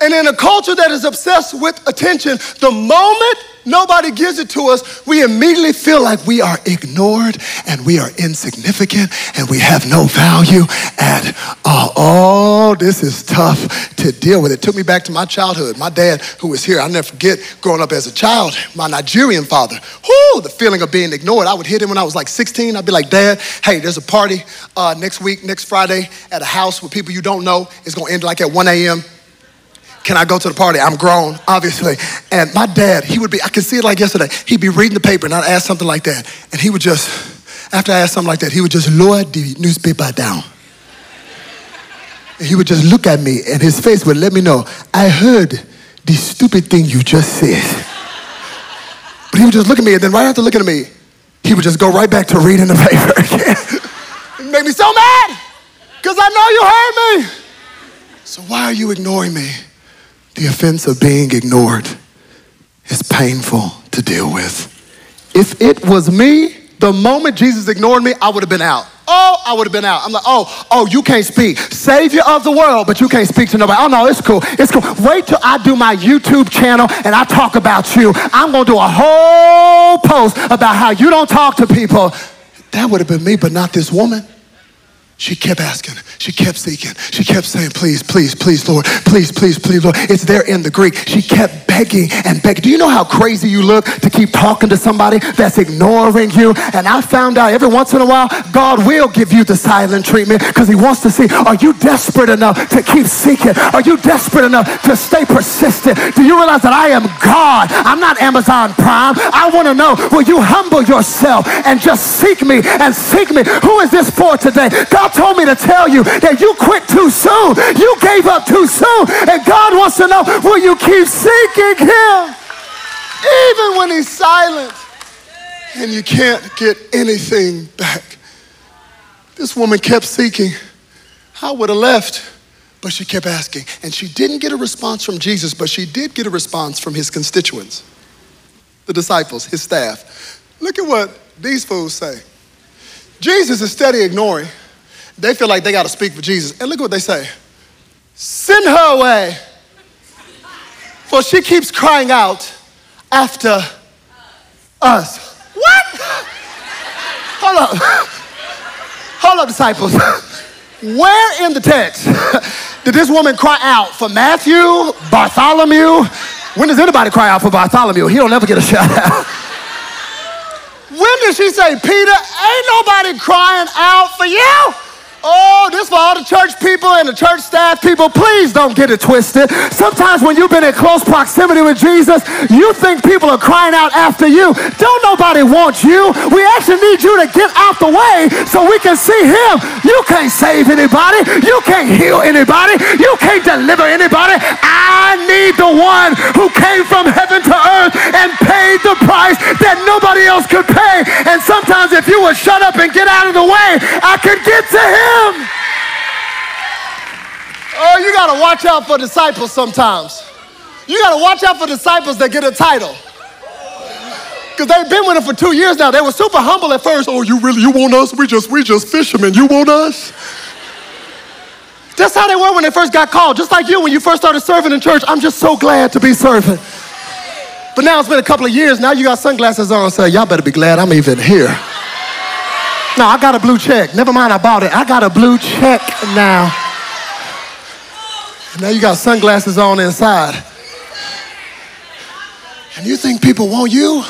And in a culture that is obsessed with attention, the moment nobody gives it to us, we immediately feel like we are ignored and we are insignificant and we have no value at all. Oh, this is tough to deal with. It took me back to my childhood. My dad, who was here, I'll never forget growing up as a child, my Nigerian father. Whoo, the feeling of being ignored. I would hit him when I was like 16. I'd be like, Dad, hey, there's a party uh, next week, next Friday at a house with people you don't know. It's gonna end like at 1 a.m. Can I go to the party? I'm grown, obviously. And my dad, he would be, I can see it like yesterday. He'd be reading the paper and I'd ask something like that. And he would just, after I asked something like that, he would just lower the newspaper down. And he would just look at me and his face would let me know, I heard the stupid thing you just said. But he would just look at me and then right after looking at me, he would just go right back to reading the paper again. it made me so mad because I know you heard me. So why are you ignoring me? The offense of being ignored is painful to deal with. If it was me, the moment Jesus ignored me, I would have been out. Oh, I would have been out. I'm like, oh, oh, you can't speak. Savior of the world, but you can't speak to nobody. Oh, no, it's cool. It's cool. Wait till I do my YouTube channel and I talk about you. I'm going to do a whole post about how you don't talk to people. That would have been me, but not this woman. She kept asking. She kept seeking. She kept saying, please, please, please, Lord. Please, please, please, Lord. It's there in the Greek. She kept begging and begging. Do you know how crazy you look to keep talking to somebody that's ignoring you? And I found out every once in a while, God will give you the silent treatment because he wants to see, are you desperate enough to keep seeking? Are you desperate enough to stay persistent? Do you realize that I am God? I'm not Amazon Prime. I want to know, will you humble yourself and just seek me and seek me? Who is this for today? God told me to tell you that you quit too soon. You gave up too soon. And God wants to know, will you keep seeking him? Even when he's silent and you can't get anything back. This woman kept seeking. I would have left, but she kept asking. And she didn't get a response from Jesus, but she did get a response from his constituents, the disciples, his staff. Look at what these fools say. Jesus is steady ignoring. They feel like they got to speak for Jesus. And look what they say send her away, for she keeps crying out after us. What? Hold up. Hold up, disciples. Where in the text did this woman cry out for Matthew, Bartholomew? When does anybody cry out for Bartholomew? He don't ever get a shout out. When did she say, Peter, ain't nobody crying out for you? Oh, this for all the church people and the church staff people. Please don't get it twisted. Sometimes when you've been in close proximity with Jesus, you think people are crying out after you. Don't nobody want you. We actually need you to get out the way so we can see him. You can't save anybody. You can't heal anybody. You can't deliver anybody. I need the one who came from heaven to earth and paid the price that nobody else could pay. And sometimes if you would shut up and get out of the way, I could get to him. Oh, you got to watch out for disciples sometimes. You got to watch out for disciples that get a title. Because they've been with him for two years now. They were super humble at first. Oh, you really, you want us? We just, we just fishermen. You want us? That's how they were when they first got called. Just like you when you first started serving in church. I'm just so glad to be serving. But now it's been a couple of years. Now you got sunglasses on. So y'all better be glad I'm even here. No, I got a blue check. Never mind, I bought it. I got a blue check now. Now you got sunglasses on inside. And you think people want you?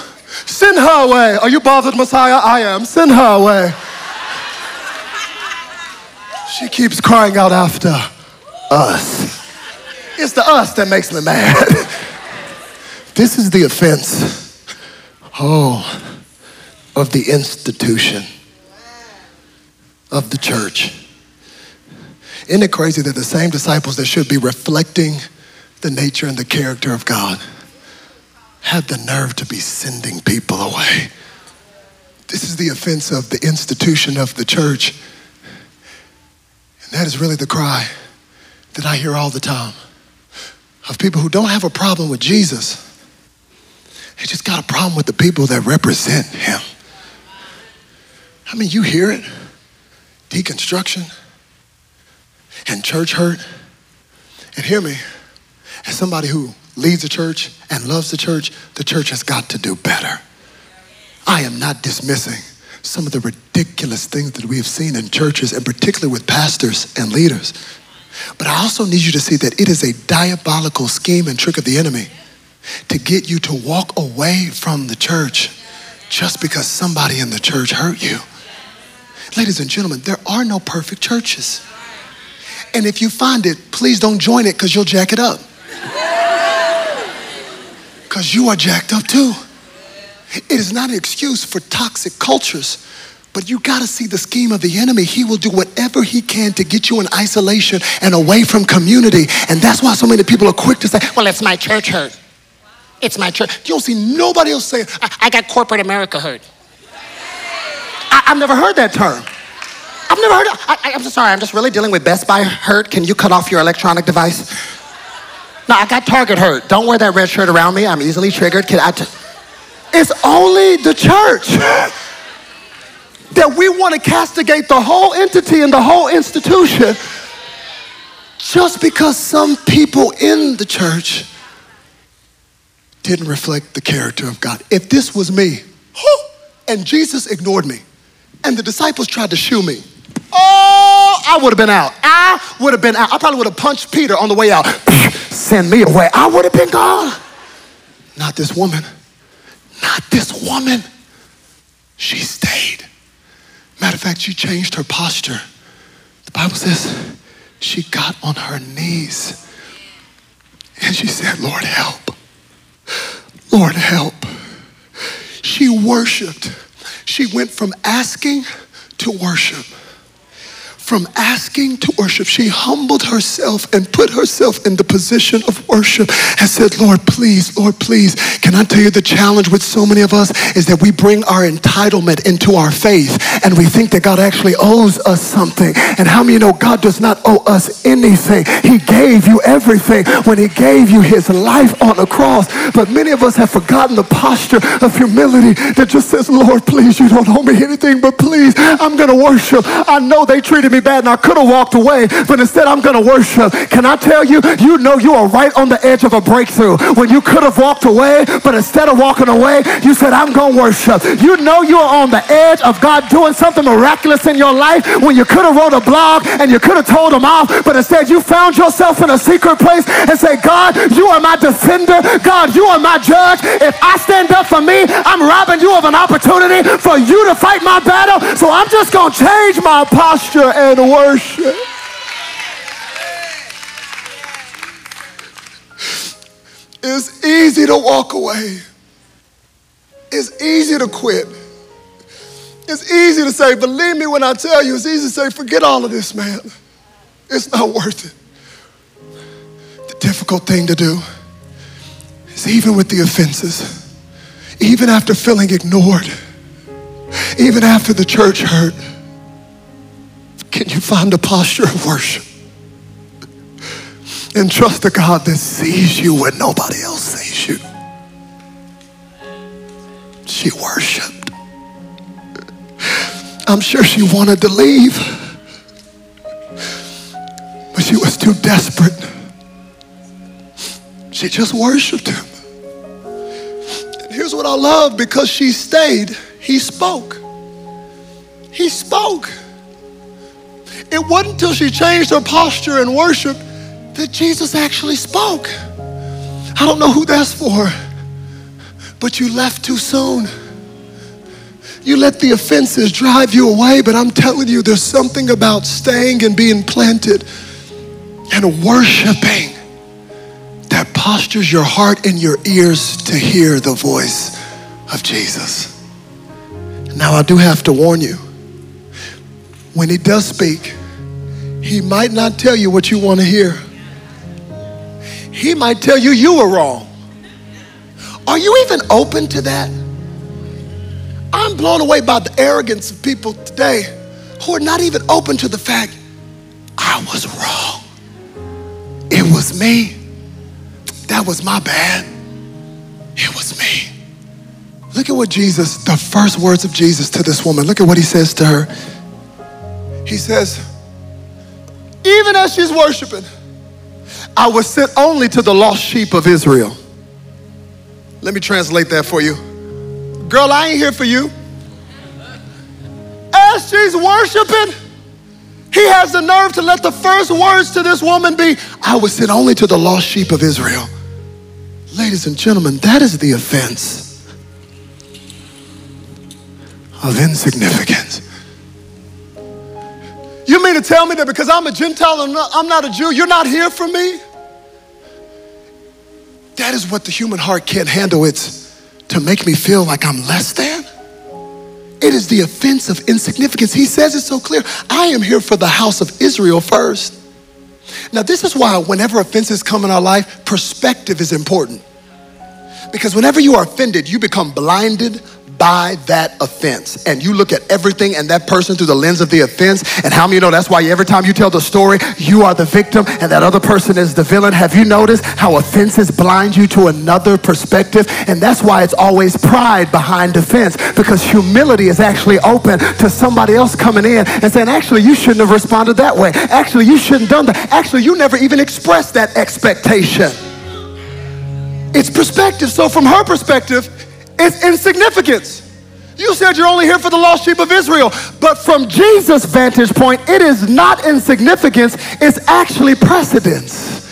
Send her away. Are you bothered, Messiah? I am. Send her away. She keeps crying out after us. It's the us that makes me mad. this is the offense, oh, of the institution of the church. Isn't it crazy that the same disciples that should be reflecting the nature and the character of God have the nerve to be sending people away? This is the offense of the institution of the church. And that is really the cry that I hear all the time of people who don't have a problem with Jesus. They just got a problem with the people that represent him. I mean, you hear it deconstruction and church hurt. And hear me, as somebody who leads a church and loves the church, the church has got to do better. I am not dismissing some of the ridiculous things that we have seen in churches, and particularly with pastors and leaders. But I also need you to see that it is a diabolical scheme and trick of the enemy to get you to walk away from the church just because somebody in the church hurt you. Ladies and gentlemen, there are no perfect churches. And if you find it, please don't join it because you'll jack it up. Because you are jacked up too. It is not an excuse for toxic cultures, but you got to see the scheme of the enemy. He will do whatever he can to get you in isolation and away from community. And that's why so many people are quick to say, Well, it's my church hurt. It's my church. you don't see nobody else say, I, I got corporate America hurt. I, have never heard that term. I've never heard of I, I'm so sorry. I'm just really dealing with Best Buy hurt. Can you cut off your electronic device? No, I got Target hurt. Don't wear that red shirt around me. I'm easily triggered. Can I t- It's only the church that we want to castigate the whole entity and the whole institution just because some people in the church didn't reflect the character of God. If this was me, and Jesus ignored me, and the disciples tried to shoo me, oh, I would have been out. I would have been out. I probably would have punched Peter on the way out. Send me away. I would have been gone. Not this woman. Not this woman. She stayed. Matter of fact, she changed her posture. The Bible says she got on her knees and she said, Lord, help. Lord, help. She worshiped. She went from asking to worship from asking to worship, she humbled herself and put herself in the position of worship and said, Lord, please, Lord, please. Can I tell you the challenge with so many of us is that we bring our entitlement into our faith and we think that God actually owes us something. And how many know God does not owe us anything? He gave you everything when He gave you His life on the cross. But many of us have forgotten the posture of humility that just says, Lord, please, you don't owe me anything, but please, I'm going to worship. I know they treated me me bad and I could have walked away, but instead I'm going to worship. Can I tell you, you know you are right on the edge of a breakthrough when you could have walked away, but instead of walking away, you said, I'm going to worship. You know you are on the edge of God doing something miraculous in your life when you could have wrote a blog and you could have told them off, but instead you found yourself in a secret place and say, God, you are my defender. God, you are my judge. If I stand up for me, I'm robbing you of an opportunity for you to fight my battle. So I'm just going to change my posture and worship. It's easy to walk away. It's easy to quit. It's easy to say, believe me when I tell you, it's easy to say, forget all of this, man. It's not worth it. The difficult thing to do is even with the offenses, even after feeling ignored, even after the church hurt, can you find a posture of worship? And trust the God that sees you when nobody else sees you. she worshiped. I'm sure she wanted to leave, but she was too desperate. She just worshiped him. And here's what I love because she stayed, he spoke. He spoke. It wasn't until she changed her posture and worship that Jesus actually spoke. I don't know who that's for, but you left too soon. You let the offenses drive you away, but I'm telling you, there's something about staying and being planted and worshiping that postures your heart and your ears to hear the voice of Jesus. Now, I do have to warn you when he does speak, he might not tell you what you want to hear. He might tell you you were wrong. Are you even open to that? I'm blown away by the arrogance of people today who are not even open to the fact I was wrong. It was me. That was my bad. It was me. Look at what Jesus, the first words of Jesus to this woman, look at what he says to her. He says, even as she's worshiping, I was sent only to the lost sheep of Israel. Let me translate that for you. Girl, I ain't here for you. As she's worshiping, he has the nerve to let the first words to this woman be, I was sent only to the lost sheep of Israel. Ladies and gentlemen, that is the offense of insignificance. You mean to tell me that because I'm a Gentile and I'm not a Jew, you're not here for me? That is what the human heart can't handle. It's to make me feel like I'm less than. It is the offense of insignificance. He says it so clear. I am here for the house of Israel first. Now, this is why whenever offenses come in our life, perspective is important. Because whenever you are offended, you become blinded by that offense. And you look at everything and that person through the lens of the offense. And how many know that's why every time you tell the story, you are the victim and that other person is the villain? Have you noticed how offenses blind you to another perspective? And that's why it's always pride behind offense because humility is actually open to somebody else coming in and saying, actually, you shouldn't have responded that way. Actually, you shouldn't have done that. Actually, you never even expressed that expectation. It's perspective. So, from her perspective, it's insignificance. You said you're only here for the lost sheep of Israel. But from Jesus' vantage point, it is not insignificance, it's actually precedence.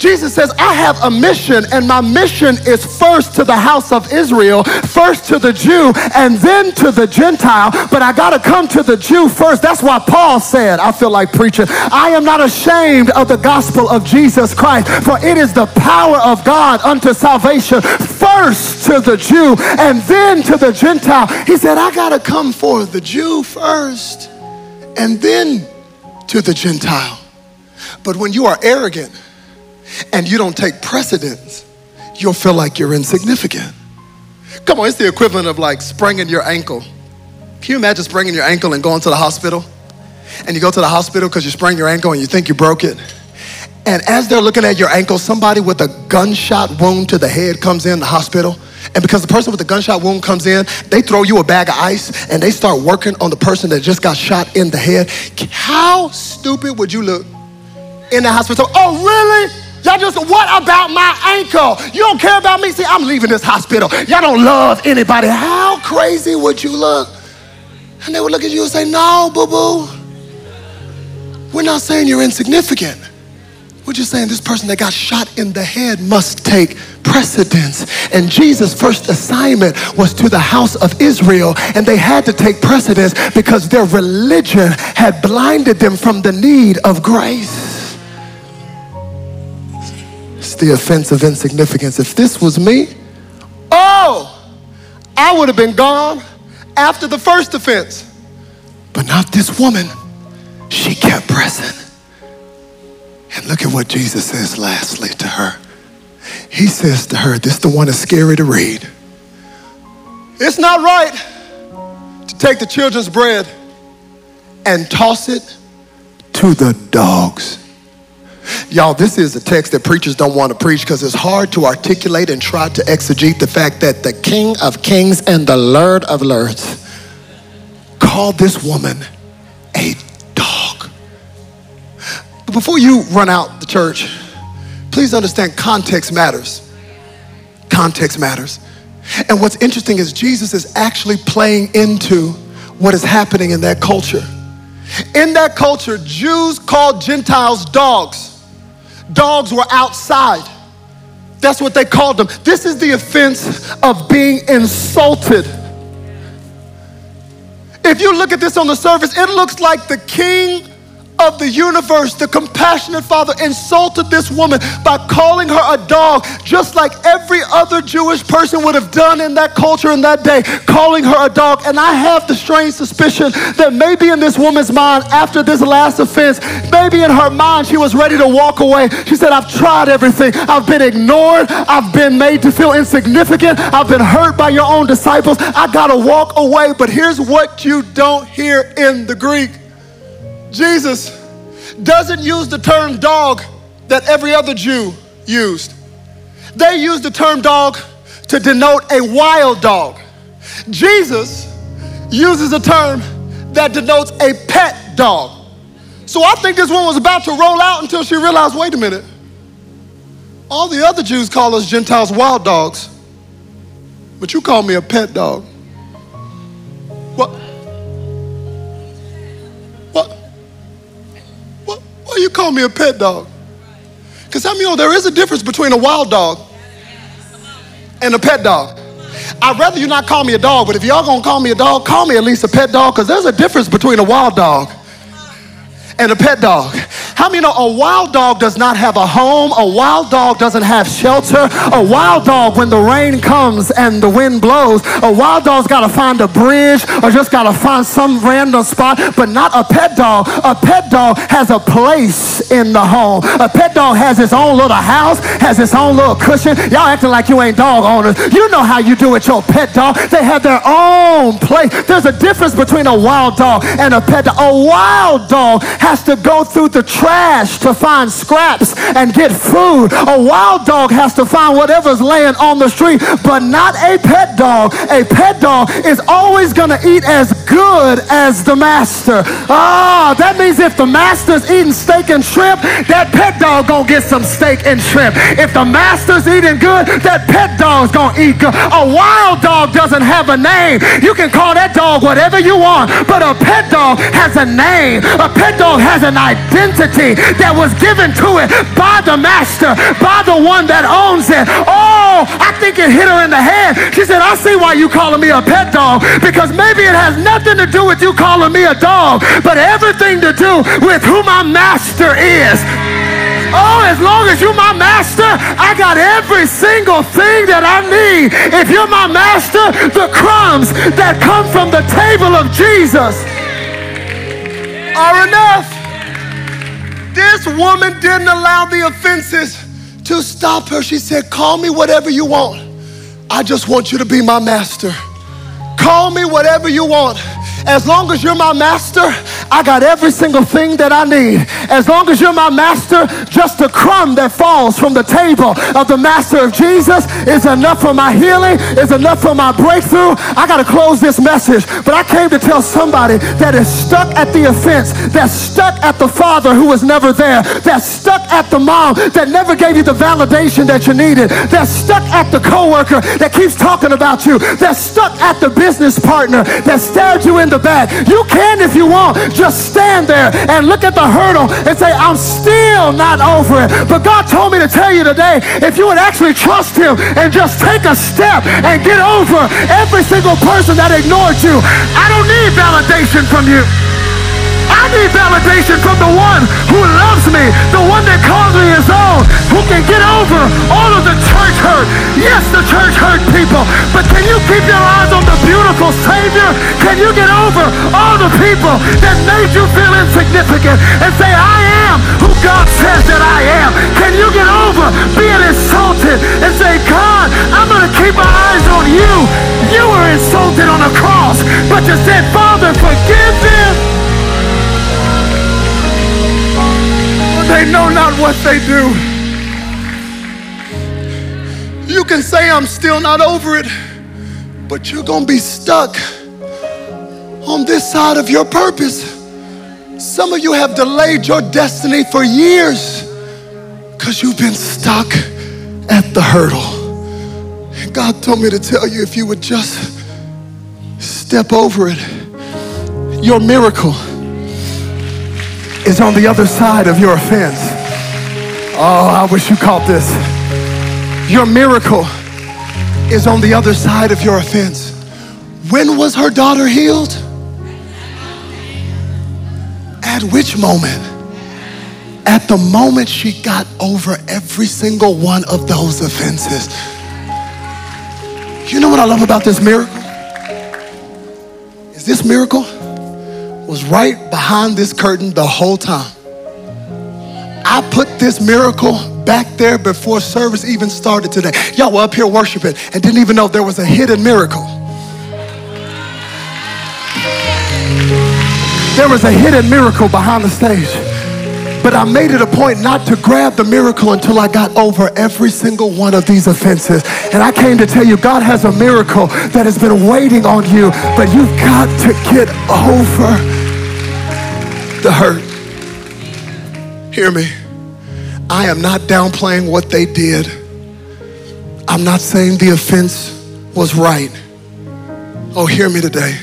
Jesus says, I have a mission, and my mission is first to the house of Israel, first to the Jew, and then to the Gentile. But I got to come to the Jew first. That's why Paul said, I feel like preaching, I am not ashamed of the gospel of Jesus Christ, for it is the power of God unto salvation, first to the Jew, and then to the Gentile. He said, I got to come for the Jew first, and then to the Gentile. But when you are arrogant, and you don't take precedence, you'll feel like you're insignificant. Come on, it's the equivalent of like spraining your ankle. Can you imagine spraining your ankle and going to the hospital? And you go to the hospital because you sprained your ankle and you think you broke it. And as they're looking at your ankle, somebody with a gunshot wound to the head comes in the hospital. And because the person with the gunshot wound comes in, they throw you a bag of ice and they start working on the person that just got shot in the head. How stupid would you look in the hospital? Oh, really? Y'all just, what about my ankle? You don't care about me? See, I'm leaving this hospital. Y'all don't love anybody. How crazy would you look? And they would look at you and say, no, boo boo. We're not saying you're insignificant. We're just saying this person that got shot in the head must take precedence. And Jesus' first assignment was to the house of Israel, and they had to take precedence because their religion had blinded them from the need of grace. The offense of insignificance. If this was me, oh, I would have been gone after the first offense. But not this woman. She kept pressing. And look at what Jesus says lastly to her. He says to her, this the one that's scary to read. It's not right to take the children's bread and toss it to the dogs. Y'all, this is a text that preachers don't want to preach because it's hard to articulate and try to exegete the fact that the King of kings and the Lord of lords. called this woman a dog. But before you run out the church, please understand context matters. Context matters. And what's interesting is Jesus is actually playing into what is happening in that culture. In that culture, Jews called Gentiles dogs. Dogs were outside. That's what they called them. This is the offense of being insulted. If you look at this on the surface, it looks like the king of the universe, the compassionate father, insulted this woman by calling her a dog, just like every other Jewish person would have done in that culture in that day, calling her a dog. And I have the strange suspicion that maybe in this woman's mind, after this last offense, maybe in her mind, she was ready to walk away. She said, I've tried everything. I've been ignored. I've been made to feel insignificant. I've been hurt by your own disciples. I gotta walk away. But here's what you don't hear in the Greek. Jesus doesn't use the term dog that every other Jew used. They used the term dog to denote a wild dog. Jesus uses a term that denotes a pet dog. So I think this one was about to roll out until she realized wait a minute. All the other Jews call us Gentiles wild dogs, but you call me a pet dog. Why you call me a pet dog? Because I mean, there is a difference between a wild dog and a pet dog. I'd rather you not call me a dog, but if y'all gonna call me a dog, call me at least a pet dog, because there's a difference between a wild dog and a pet dog. How many know a wild dog does not have a home? A wild dog doesn't have shelter. A wild dog, when the rain comes and the wind blows, a wild dog's got to find a bridge or just got to find some random spot, but not a pet dog. A pet dog has a place in the home. A pet dog has its own little house, has its own little cushion. Y'all acting like you ain't dog owners. You know how you do with your pet dog. They have their own place. There's a difference between a wild dog and a pet dog. A wild dog has to go through the trash to find scraps and get food. A wild dog has to find whatever's laying on the street, but not a pet dog. A pet dog is always going to eat as good as the master. Ah, that means if the master's eating steak and shrimp, that pet dog going to get some steak and shrimp. If the master's eating good, that pet dog's going to eat good. A wild dog doesn't have a name. You can call that dog whatever you want, but a pet dog has a name. A pet dog has an identity that was given to it by the master, by the one that owns it. Oh, I think it hit her in the head. She said, I see why you calling me a pet dog because maybe it has nothing to do with you calling me a dog, but everything to do with who my master is. Oh, as long as you're my master, I got every single thing that I need. If you're my master, the crumbs that come from the table of Jesus are enough. This woman didn't allow the offenses to stop her. She said, Call me whatever you want. I just want you to be my master. Call me whatever you want. As long as you're my master, I got every single thing that I need. As long as you're my master, just a crumb that falls from the table of the master of Jesus is enough for my healing, is enough for my breakthrough. I got to close this message, but I came to tell somebody that is stuck at the offense, that's stuck at the father who was never there, that's stuck at the mom that never gave you the validation that you needed, that's stuck at the coworker that keeps talking about you, that's stuck at the business partner that stared you in the back. You can if you want. Just stand there and look at the hurdle and say, I'm still not over it. But God told me to tell you today, if you would actually trust him and just take a step and get over every single person that ignored you, I don't need validation from you. I need validation from the one who loves me, the one that calls me his own, who can get over all of the church hurt. Yes, the church hurt people, but can you keep your eyes on the beautiful Savior? Can you get over all the people that made you feel insignificant and say, I am who God says that I am? Can you get over being insulted and say, God, I'm going to keep my eyes on you? You were insulted on a cross, but you said, Father, forgive them. They know not what they do. You can say I'm still not over it, but you're gonna be stuck on this side of your purpose. Some of you have delayed your destiny for years because you've been stuck at the hurdle. And God told me to tell you if you would just step over it, your miracle is on the other side of your offense. Oh, I wish you caught this. Your miracle is on the other side of your offense. When was her daughter healed? At which moment? At the moment she got over every single one of those offenses. You know what I love about this miracle? Is this miracle was right behind this curtain the whole time. I put this miracle back there before service even started today. Y'all were up here worshiping and didn't even know there was a hidden miracle. There was a hidden miracle behind the stage. But I made it a point not to grab the miracle until I got over every single one of these offenses. And I came to tell you, God has a miracle that has been waiting on you, but you've got to get over the hurt. Hear me. I am not downplaying what they did. I'm not saying the offense was right. Oh, hear me today.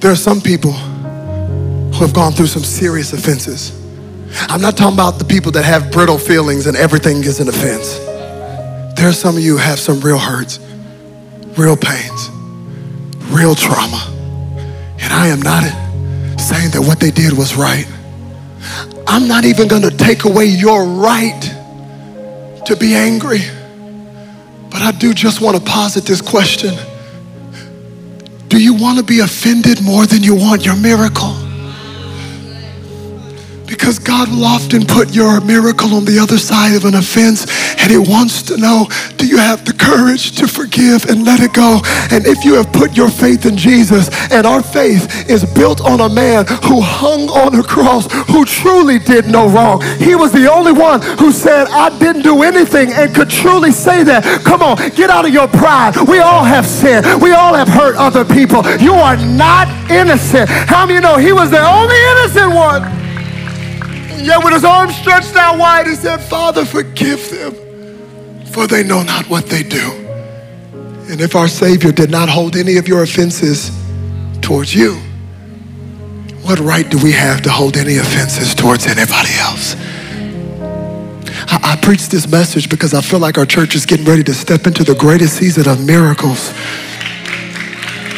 There are some people who have gone through some serious offenses. I'm not talking about the people that have brittle feelings and everything is an offense. There are some of you have some real hurts, real pains, real trauma. And I am not saying that what they did was right. I'm not even going to take away your right to be angry. But I do just want to posit this question Do you want to be offended more than you want your miracle? Because God will often put your miracle on the other side of an offense, and He wants to know do you have the courage to forgive and let it go? And if you have put your faith in Jesus, and our faith is built on a man who hung on a cross, who truly did no wrong, He was the only one who said, I didn't do anything, and could truly say that. Come on, get out of your pride. We all have sinned, we all have hurt other people. You are not innocent. How many you know He was the only innocent one? Yet with his arms stretched out wide, he said, Father, forgive them, for they know not what they do. And if our Savior did not hold any of your offenses towards you, what right do we have to hold any offenses towards anybody else? I, I preach this message because I feel like our church is getting ready to step into the greatest season of miracles.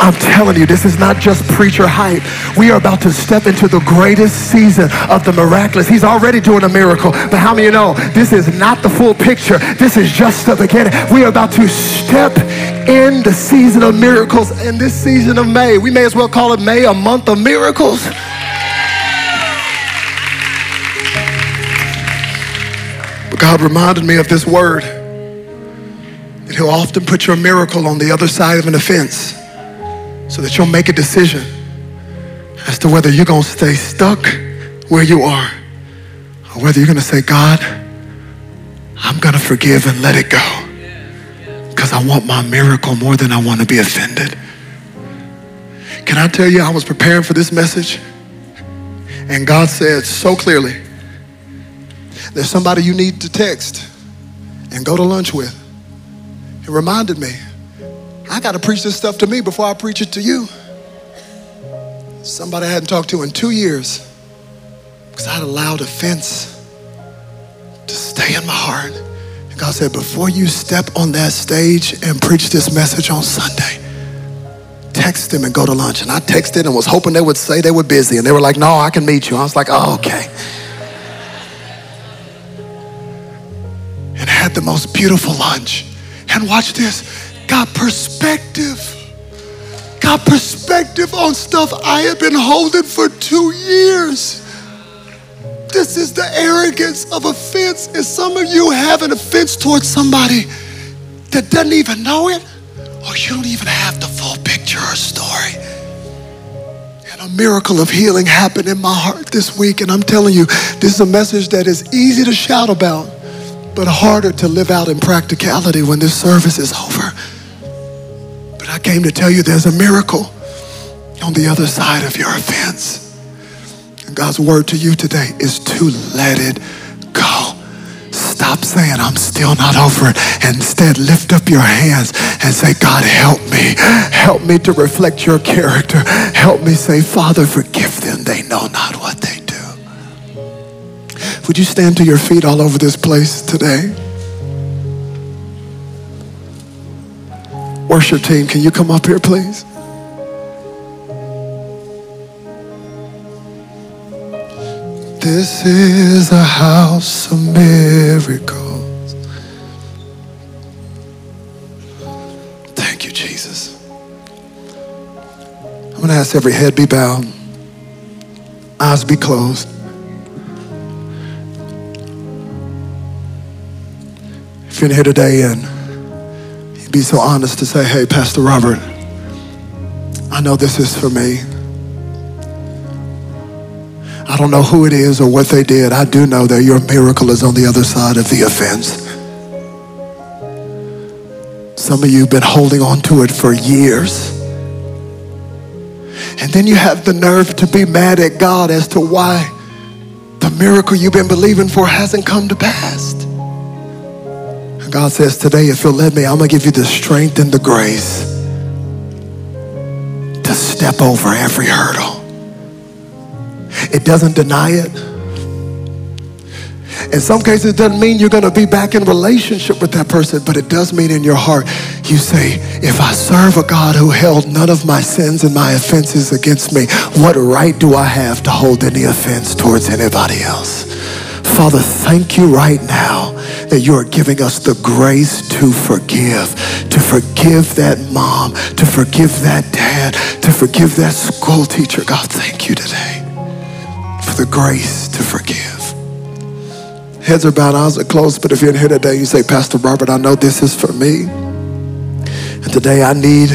I'm telling you, this is not just preacher hype. We are about to step into the greatest season of the miraculous. He's already doing a miracle, but how many you know this is not the full picture? This is just the beginning. We are about to step in the season of miracles in this season of May. We may as well call it May, a month of miracles. But God reminded me of this word that He'll often put your miracle on the other side of an offense so that you'll make a decision as to whether you're going to stay stuck where you are or whether you're going to say, God, I'm going to forgive and let it go because I want my miracle more than I want to be offended. Can I tell you, I was preparing for this message and God said so clearly, there's somebody you need to text and go to lunch with. It reminded me, I got to preach this stuff to me before I preach it to you. Somebody I hadn't talked to in two years because I had allowed offense to stay in my heart. And God said, before you step on that stage and preach this message on Sunday, text them and go to lunch. And I texted and was hoping they would say they were busy. And they were like, no, I can meet you. I was like, oh, okay. And had the most beautiful lunch. And watch this got perspective. Got perspective on stuff I have been holding for two years. This is the arrogance of offense. And some of you have an offense towards somebody that doesn't even know it, or you don't even have the full picture or story. And a miracle of healing happened in my heart this week. And I'm telling you, this is a message that is easy to shout about, but harder to live out in practicality when this service is over. Came to tell you there's a miracle on the other side of your offense. And God's word to you today is to let it go. Stop saying, I'm still not over it. Instead, lift up your hands and say, God, help me. Help me to reflect your character. Help me say, Father, forgive them. They know not what they do. Would you stand to your feet all over this place today? Worship team, can you come up here, please? This is a house of miracles. Thank you, Jesus. I'm going to ask every head be bowed, eyes be closed. If you're in here today and be so honest to say, hey, Pastor Robert, I know this is for me. I don't know who it is or what they did. I do know that your miracle is on the other side of the offense. Some of you have been holding on to it for years. And then you have the nerve to be mad at God as to why the miracle you've been believing for hasn't come to pass. God says, Today, if you'll let me, I'm going to give you the strength and the grace to step over every hurdle. It doesn't deny it. In some cases, it doesn't mean you're going to be back in relationship with that person, but it does mean in your heart, you say, if I serve a God who held none of my sins and my offenses against me, what right do I have to hold any offense towards anybody else? Father, thank you right now that you are giving us the grace to forgive, to forgive that mom, to forgive that dad, to forgive that school teacher. God, thank you today for the grace to forgive. Heads are bowed, eyes are closed, but if you're in here today, you say, Pastor Robert, I know this is for me. And today I need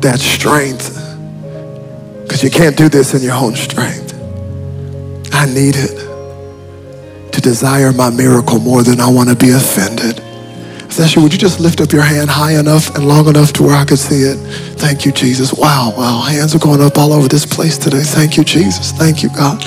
that strength because you can't do this in your own strength. I need it to desire my miracle more than I want to be offended. If that's you, would you just lift up your hand high enough and long enough to where I could see it? Thank you, Jesus. Wow, wow. Hands are going up all over this place today. Thank you, Jesus. Thank you, God.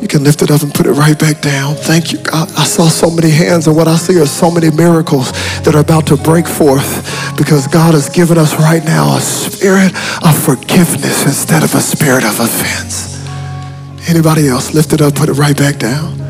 You can lift it up and put it right back down. Thank you, God. I saw so many hands, and what I see are so many miracles that are about to break forth because God has given us right now a spirit of forgiveness instead of a spirit of offense. Anybody else? Lift it up, put it right back down.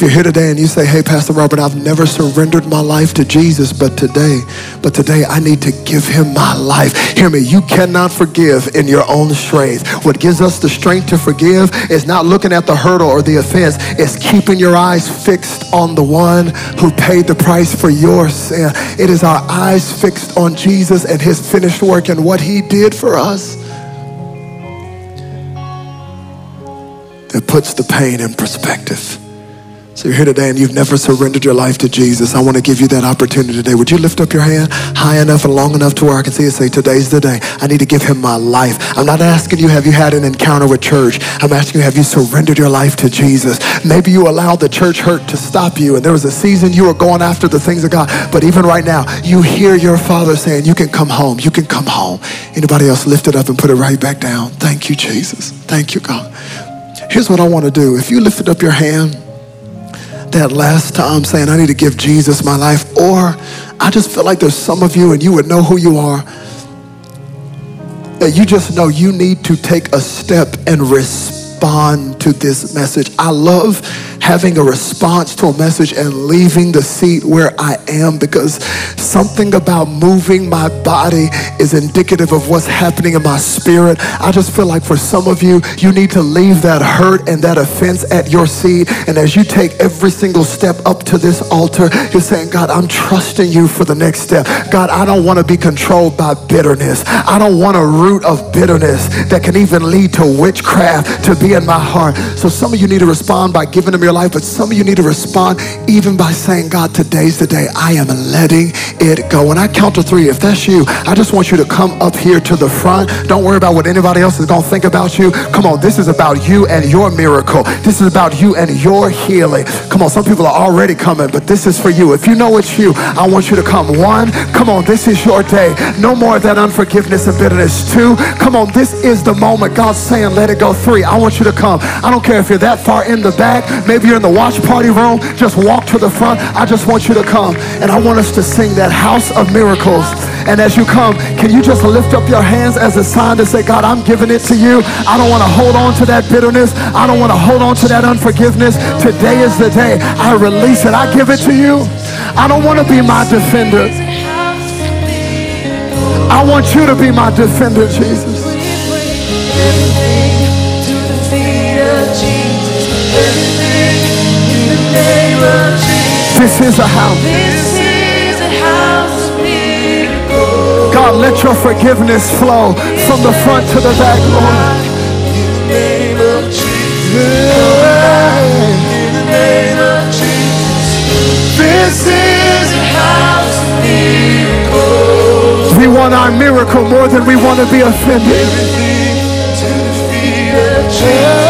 If you're here today and you say, hey, Pastor Robert, I've never surrendered my life to Jesus, but today, but today I need to give him my life. Hear me, you cannot forgive in your own strength. What gives us the strength to forgive is not looking at the hurdle or the offense, it's keeping your eyes fixed on the one who paid the price for your sin. It is our eyes fixed on Jesus and his finished work and what he did for us. That puts the pain in perspective. So you're here today and you've never surrendered your life to Jesus. I want to give you that opportunity today. Would you lift up your hand high enough and long enough to where I can see it? Say, today's the day. I need to give him my life. I'm not asking you, have you had an encounter with church? I'm asking you, have you surrendered your life to Jesus? Maybe you allowed the church hurt to stop you and there was a season you were going after the things of God. But even right now, you hear your father saying, you can come home. You can come home. Anybody else lift it up and put it right back down. Thank you, Jesus. Thank you, God. Here's what I want to do. If you lifted up your hand, that last time saying, I need to give Jesus my life, or I just feel like there's some of you and you would know who you are, that you just know you need to take a step and respond to this message. I love having a response to a message and leaving the seat where I am because something about moving my body is indicative of what's happening in my spirit. I just feel like for some of you, you need to leave that hurt and that offense at your seat. And as you take every single step up to this altar, you're saying, God, I'm trusting you for the next step. God, I don't want to be controlled by bitterness. I don't want a root of bitterness that can even lead to witchcraft to be in my heart. So some of you need to respond by giving them your life, but some of you need to respond even by saying, God, today's the day I am letting it go. When I count to three, if that's you, I just want you to come up here to the front. Don't worry about what anybody else is going to think about you. Come on, this is about you and your miracle. This is about you and your healing. Come on, some people are already coming, but this is for you. If you know it's you, I want you to come. One, come on, this is your day. No more of that unforgiveness and bitterness. Two, come on, this is the moment God's saying, let it go. Three, I want you to come. I don't care if you're that far in the back, maybe you're in the watch party room, just walk to the front. I just want you to come. And I want us to sing that house of miracles. And as you come, can you just lift up your hands as a sign to say, God, I'm giving it to you. I don't want to hold on to that bitterness. I don't want to hold on to that unforgiveness. Today is the day I release it. I give it to you. I don't want to be my defender. I want you to be my defender, Jesus. This is a house. This is a house of miracles. God, let your forgiveness flow from the front to the back, Lord. In the name of Jesus. In the name of Jesus. This is a house of miracles. We want our miracle more than we want to be offended. Everything to the feet of Jesus.